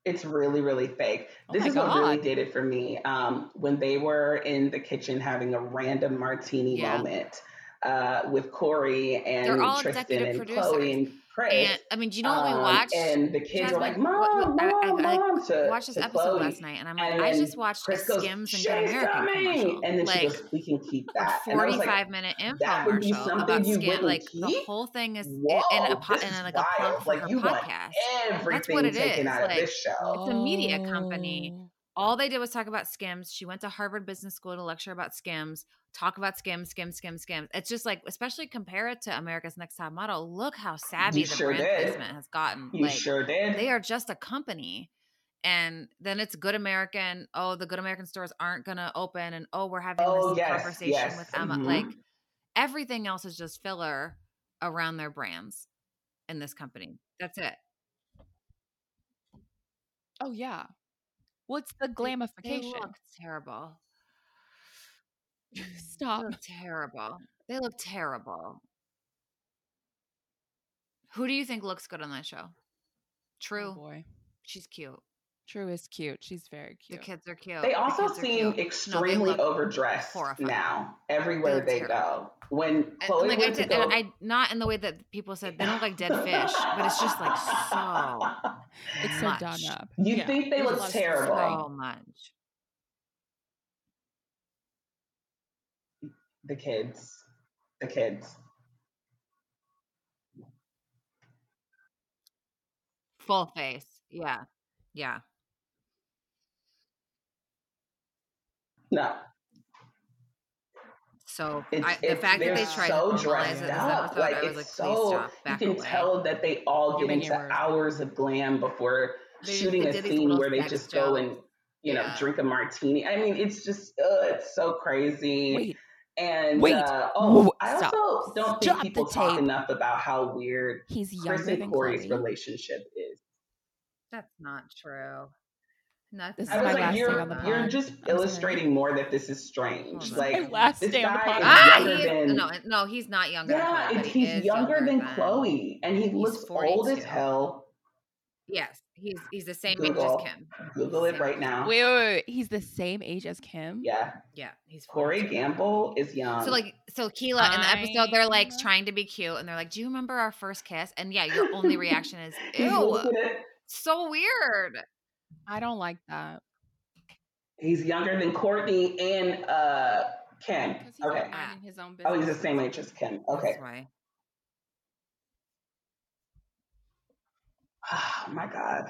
it's really, really fake. Oh This is what really did it for me. Um, when they were in the kitchen having a random martini Yeah. moment uh, with Corey and Tristan and Chloe and Kris. And I mean, do you know what we Um, watched? And the kids were like, Jasmine, "Mom, what- what- I- I- mom, I, like, mom!" To, watched this episode Chloe. last night, and I'm like, And I just watched a Kris goes, Skims and "She's Good American commercial. And then like, she goes, "We can keep that." And I was like, 45 minute that would be infomercial about you skin. wouldn't Like the whole thing is Whoa, and a po- this and is like a plug for Like her you want podcast. everything it taken is, out of like- this show. It's a media company. All they did was talk about Skims. She went to Harvard Business School to lecture about Skims, talk about Skims, Skims, Skims, Skims. It's just like, especially compare it to America's Next Top Model. Look how savvy You the sure brand did. placement has gotten. You like, sure did. they are just a company. And then it's Good American. Oh, the Good American stores aren't going to open. And oh, we're having Oh, this yes, conversation yes. with Emma. Mhm. Like everything else is just filler around their brands in this company. That's it. Oh yeah. It's the They glamification. look terrible. Mm, Stop. They look terrible. They look terrible. Who do you think looks good on that show? Oh True. boy. She's cute. True is cute. She's very cute. The kids are cute. They also kids are seem cute. No, extremely look overdressed horrifying. now. Everywhere look they terrible. go. When And, Chloe like I went to did, go, I not in the way that people said they don't look like dead fish, but it's just like so It's so done up. You Yeah, think they there's look terrible. so much. the kids, the kids. Full face. Yeah. Yeah. No, So it's, I, the it's fact that they're tried so to normalize dressed it up. episode, Like I was it's like, please so stop, you can away. tell that they all get into your hours of glam before They shooting they a scene where they sex just go and you know Yeah. drink a martini. I mean, it's just uh, it's so crazy. Wait. And Wait. uh, oh, Wh- I stop. also don't think the people talk enough about how weird He's Kris younger and Corey's Chloe. relationship is. That's not true. That's This is I my was last like, day you're on the you're just I'm sorry. illustrating more that this is strange. Hold. Like My last this day on the guy pod. is Ah, younger he is, than no, no, he's not younger yeah, than Chloe, it's, but he he's younger, than, than- Chloe, and he he's looks old as hell. Yes, he's he's the same Google. age as Kim. Google it right age. now. Wait, wait, wait. He's the same age as Kim. Yeah, Yeah, he's Corey Gamble is young. So like so Keela in the episode they're like trying to be cute and they're like, "Do you remember our first kiss?" And yeah, your only reaction is, He's "Ew, so weird." I don't like that. He's younger than Courtney and uh Kim. Because he's Okay. his own business. Oh, he's the same age as Ken. Okay. That's why. Oh my god.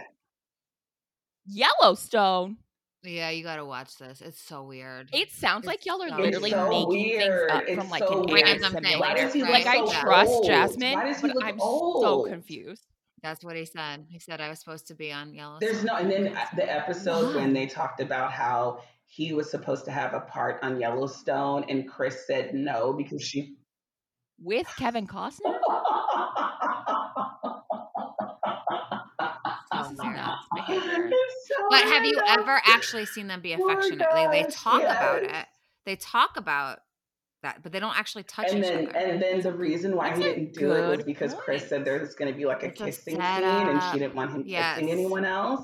Yellowstone. Yeah, you got to watch this. It's so weird. It sounds like y'all are so literally so making weird. things up It's from like so an weird. AI I'm saying. simulator. Why does he like look I so trust old? Jasmine, Why does he but look I'm so confused. That's what he said. He said I was supposed to be on Yellowstone. There's no, and then uh, the episode when they talked about how he was supposed to have a part on Yellowstone, and Kris said no because she. With Kevin Costner? This is weird. nuts behavior. It's so But have you ever actually seen them be Oh my affectionate? They, they gosh, talk about it. They talk about that, but they don't actually touch And each then, other. and then the reason why he That's a didn't do it was good because Kris said there's going to be like a It's a kissing scene, and she didn't want him Yes. kissing anyone else.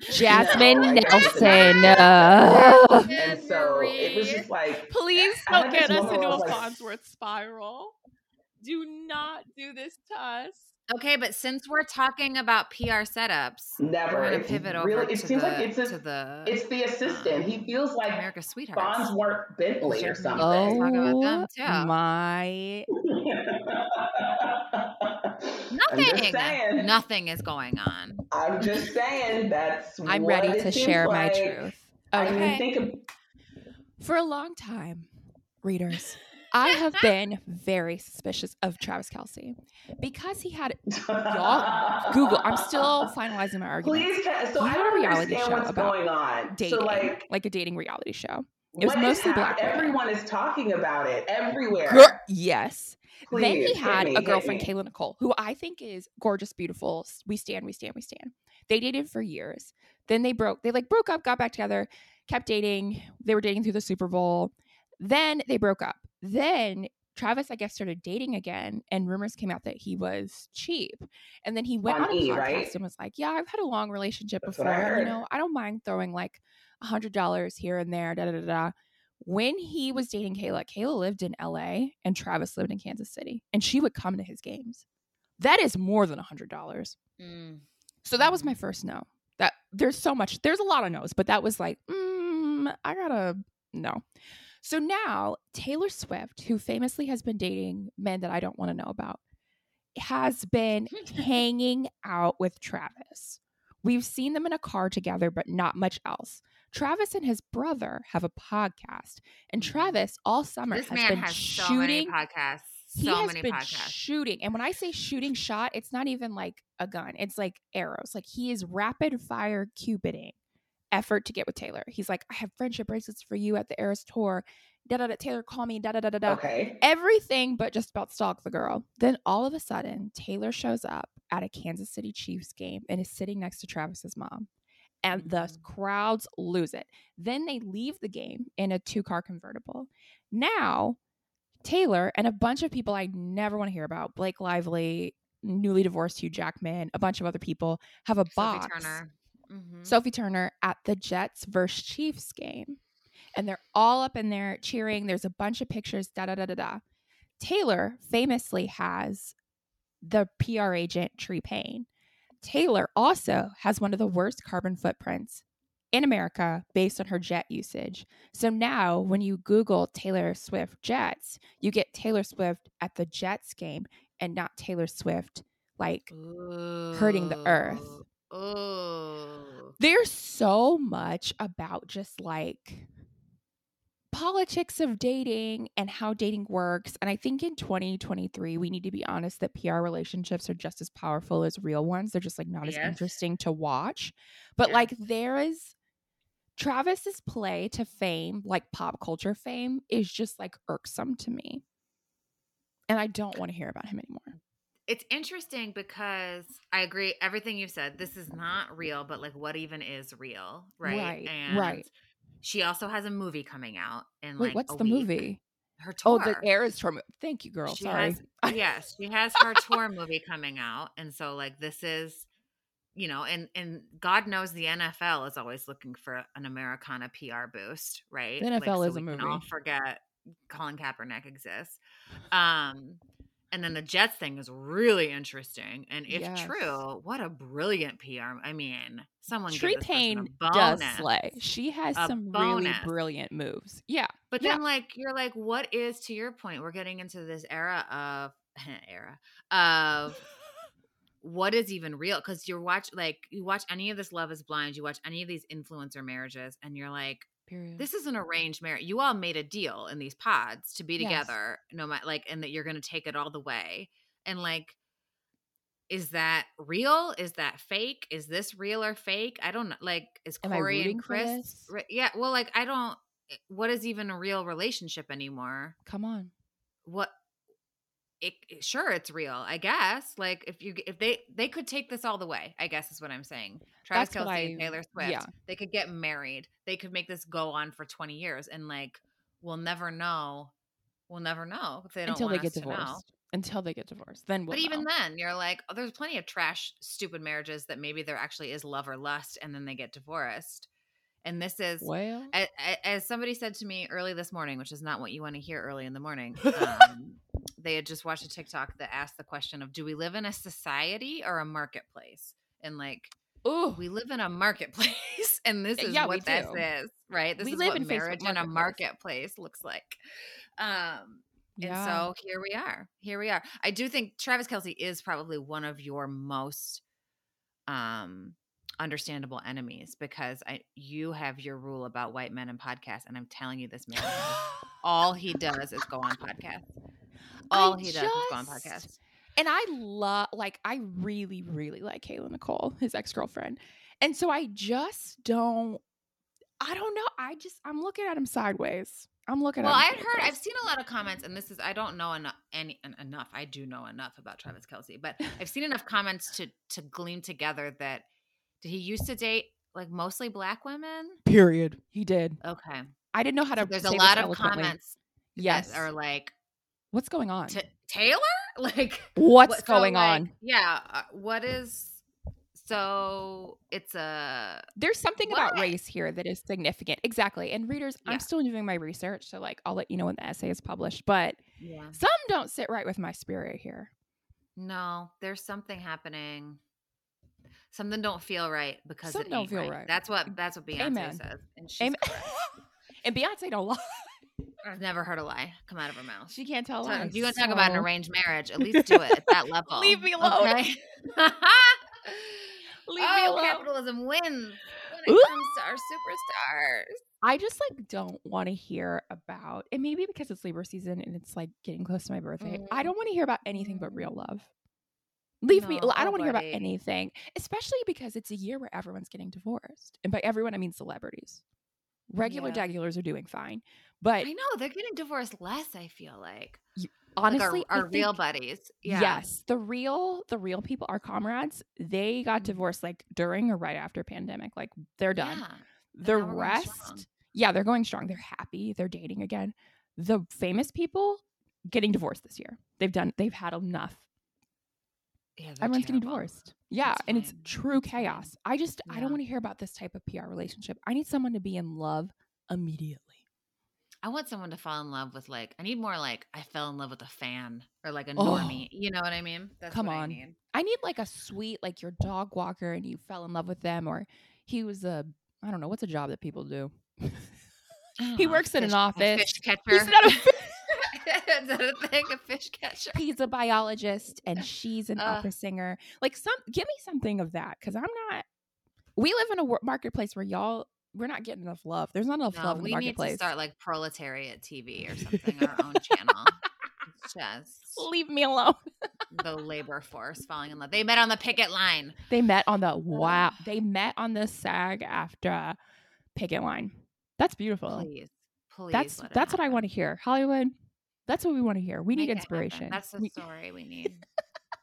Jasmine No, Nelson. not. uh, And so it was just like, Please don't get us into a I a was like- spiral. Do not do this to us. Okay, but since we're talking about PR setups, never. we're gonna It's pivot really, over it to seems the like it's a, to the it's the assistant. he um, feels like America's Sweethearts. Farnsworth Bentley or Let's something. talk about them, Oh too. my! I'm just Nothing. saying. Nothing is going on. I'm just saying that's. I'm what ready to seems share my like. truth. I mean, Okay. think of For a long time, readers, I have been very suspicious of Travis Kelce because he had y'all Google. I'm still finalizing my argument. Please, so He I had a reality show what's about going on. dating, So like, like a dating reality show. It was mostly black women. Everyone is talking about it everywhere. Girl, yes. then he had me, a girlfriend. Kayla Nicole, who I think is gorgeous, beautiful. We stand, we stand, we stand. They dated for years. Then they broke. They like broke up, got back together, kept dating. They were dating through the Super Bowl. Then they broke up. Then Travis, I guess, started dating again, and rumors came out that he was cheap. And then he went On on, a E, podcast right? and was like, "Yeah, I've had a long relationship That's before. I You heard. know, I don't mind throwing like a hundred dollars here and there." Da da da da. When he was dating Kayla, Kayla lived in LA and Travis lived in Kansas City, and she would come to his games. That is more than a hundred dollars. Mm. So that was my first no. That there's so much. There's a lot of no's, but that was like, mm, I gotta no. So now Taylor Swift, who famously has been dating men that I don't want to know about, has been hanging out with Travis. We've seen them in a car together, but not much else. Travis and his brother have a podcast, and. Travis all summer This has man been has so many shooting podcasts. he So has many been podcasts. shooting and when i say shooting shot it's not even like a gun it's like arrows like he is rapid fire cupiding effort to get with taylor he's like i have friendship bracelets for you at the eras tour da da da taylor call me da da da da da Okay. everything but just about stalk the girl then all of a sudden taylor shows up at a kansas city chiefs game and is sitting next to travis's mom and the Mhm. crowds lose it then they leave the game in a two car convertible now Taylor and a bunch of people I never want to hear about, Blake Lively, newly divorced Hugh Jackman, a bunch of other people have a Sophie box. Turner. Mhm. Sophie Turner at the Jets versus Chiefs game. And they're all up in there cheering. There's a bunch of pictures, da da da da da. Taylor famously has the PR agent Tree Paine. Taylor also has one of the worst carbon footprints in America based on her jet usage. So now when you Google Taylor Swift jets, you get Taylor Swift at the Jets game and not Taylor Swift like hurting the earth. Oh. there's so much about just like politics of dating and how dating works. And I think in 2023, we need to be honest that PR relationships are just as powerful as real ones. They're just like not as interesting to watch. But like there is Travis's play to fame, like pop culture fame, is just like irksome to me. And I don't want to hear about him anymore. It's interesting because I agree everything you said. This is not real, but like what even is real, right? Right, and right. She also has a movie coming out and like what's the week. movie? Her tour. Oh, the Eras tour. mo- Thank you, girl. She Sorry. has- yes, she has her tour movie coming out, and so like this is, you know, and and God knows the NFL is always looking for an Americana PR boost, right? The Like, NFL so is a we can all forget Colin Kaepernick exists. Um, and then the Jets thing is really interesting, and if Yes. true, what a brilliant PR. I mean, someone Tree give this person Paine does bonus. slay. She has A some really brilliant moves. Yeah. But Yeah. then, like, you're like, what is to your point? We're getting into this era of era of what is even real? Because you're watch like you watch any of this Love Is Blind, you watch any of these influencer marriages, and you're like, Period. this is an arranged marriage. You all made a deal in these pods to be Yes. together, no matter like, and that you're going to take it all the way. And like, is that real? Is that fake? Is this real or fake? I don't know. Like, is Corey and Kris? re- Yeah. Well, like, I don't. eh, What is even a real relationship anymore? Come on. What? It, it- sure it's real i guess like if you if they they could take this all the way i guess is what i'm saying travis That's kelce and I- taylor swift yeah. they could get married they could make this go on for 20 years and like we'll never know we'll never know if they don't Until they get us to know. divorced. Until they get divorced. Then we'll but even know. then you're like oh, there's plenty of trash stupid marriages that maybe there actually is love or lust and then they get divorced and this is well, a- a- as somebody said to me early this morning, which is not what you want to hear early in the morning, um, they had just watched a TikTok that asked the question of, "Do we live in a society or a marketplace?" And like, oh, we live in a marketplace, and this is Yeah, what this do. is, right? This We is live what in marriage in a marketplace. marketplace looks like. Um, yeah. and so here we are. Here we are. I do think Travis Kelce is probably one of your most um understandable enemies because I you have your rule about white men and podcasts, and I'm telling you, this man, all he does is go on podcasts. All I he does is go on podcasts. And I love, like, I really, really like Kayla Nicole, his ex girlfriend. And so I just don't, I don't know. I just, I'm looking at him sideways. I'm looking Well, at I him had heard, I've seen a lot of comments, and this is, I don't know enough, any enough. I do know enough about Travis Kelce, but I've seen enough comments to to glean together that did he used to date like mostly black women? Period. He did. Okay, I didn't know how to. So there's a lot of comments Yes. that are like What's going on? "Ta- Taylor, like What's what- so, going like, on? Yeah, uh, what is? So it's a There's something about race here that is significant. Exactly. And readers, Yeah. I'm still doing my research. So, like, I'll let you know when the essay is published. But yeah. some don't sit right with my spirit here. No, there's something happening. Something don't feel right because Something it don't feel right. right. That's what that's what Beyonce Amen. says, and she's Amen. and Beyonce don't lie. I've never heard a lie come out of her mouth. She can't tell So lies. if you're gonna talk about an arranged marriage, at least do it at that level. Leave me alone. Okay? Leave oh, me alone. capitalism wins when it Ooh. comes to our superstars. I just like don't want to hear about and maybe because it's Libra season and it's like getting close to my birthday. I Mm. don't want to hear about anything but real love. Leave me. No, I don't want to hear about anything, especially because it's a year where everyone's getting divorced, and by everyone I mean celebrities. Regular Yeah. are doing fine, but I know they're getting divorced less. I feel like honestly, like our, our real buddies. Yeah. Yes, the real the real people, our comrades, they got Mhm. divorced like during or right after pandemic. Like they're done. Yeah. the now we're going strong. rest yeah they're going strong they're happy they're dating again the famous people getting divorced this year they've done they've had enough Yeah, everyone's getting divorced yeah It's and it's fine. true It's chaos i just i don't want to hear about this type of pr relationship i need someone to be in love immediately I want someone to fall in love with like I need more like I fell in love with a fan or like a Oh. normie. You know what I mean? That's Come what I on. need. i need like a sweet like your dog walker and you fell in love with them or he was a i don't know what's a job that people do He know, works in an fish- a office. Fish catcher. He's not a Is that a thing? A fish catcher? he's a biologist and she's an Uh. opera singer. Like some give me something of that cuz I'm not We live in a marketplace where y'all we're not getting enough love. There's not enough No, love in we the need to start like proletariat TV or something, our own channel. It's just Leave me alone. the labor force falling in love. They met on the picket line. They met on the wow. They met on the SAG-AFTRA picket line. That's beautiful. Please, please. that's that's what I want to hear. Hollywood. That's what we want to hear. We Make need inspiration. That's the We- story we need.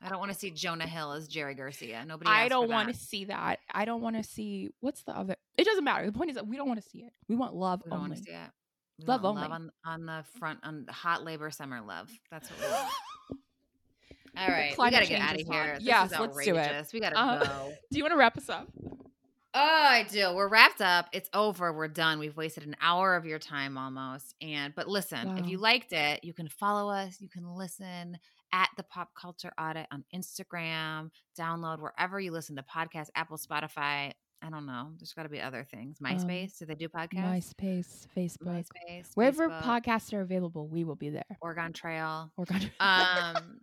I don't want to see Jonah Hill as Jerry Garcia. Nobody. I don't want to see that. I don't want to see what's the other. It doesn't matter. The point is that we don't want to see it. We want love We don't want only. to see it. We Love want love only. on on the front on the hot labor summer love. That's what we want. All right, we gotta get out of here. This Yes, is let's do it. We gotta Uh, go. Do you want to wrap us up? Oh, I do. We're wrapped up. It's over. We're done. We've wasted an hour of your time almost. And but listen, if you liked it, you can follow us. You can listen at the Pop Culture Audit on Instagram. Download wherever you listen to podcasts, Apple, Spotify. I don't know. There's got to be other things. MySpace. Do they do podcasts? MySpace, Facebook, MySpace. wherever Facebook, podcasts are available, we will be there. Oregon Trail. We're. Um,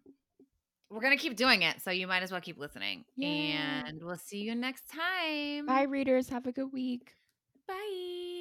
we're gonna keep doing it, so you might as well keep listening. Yeah. And we'll see you next time. Bye, readers. Have a good week. Bye.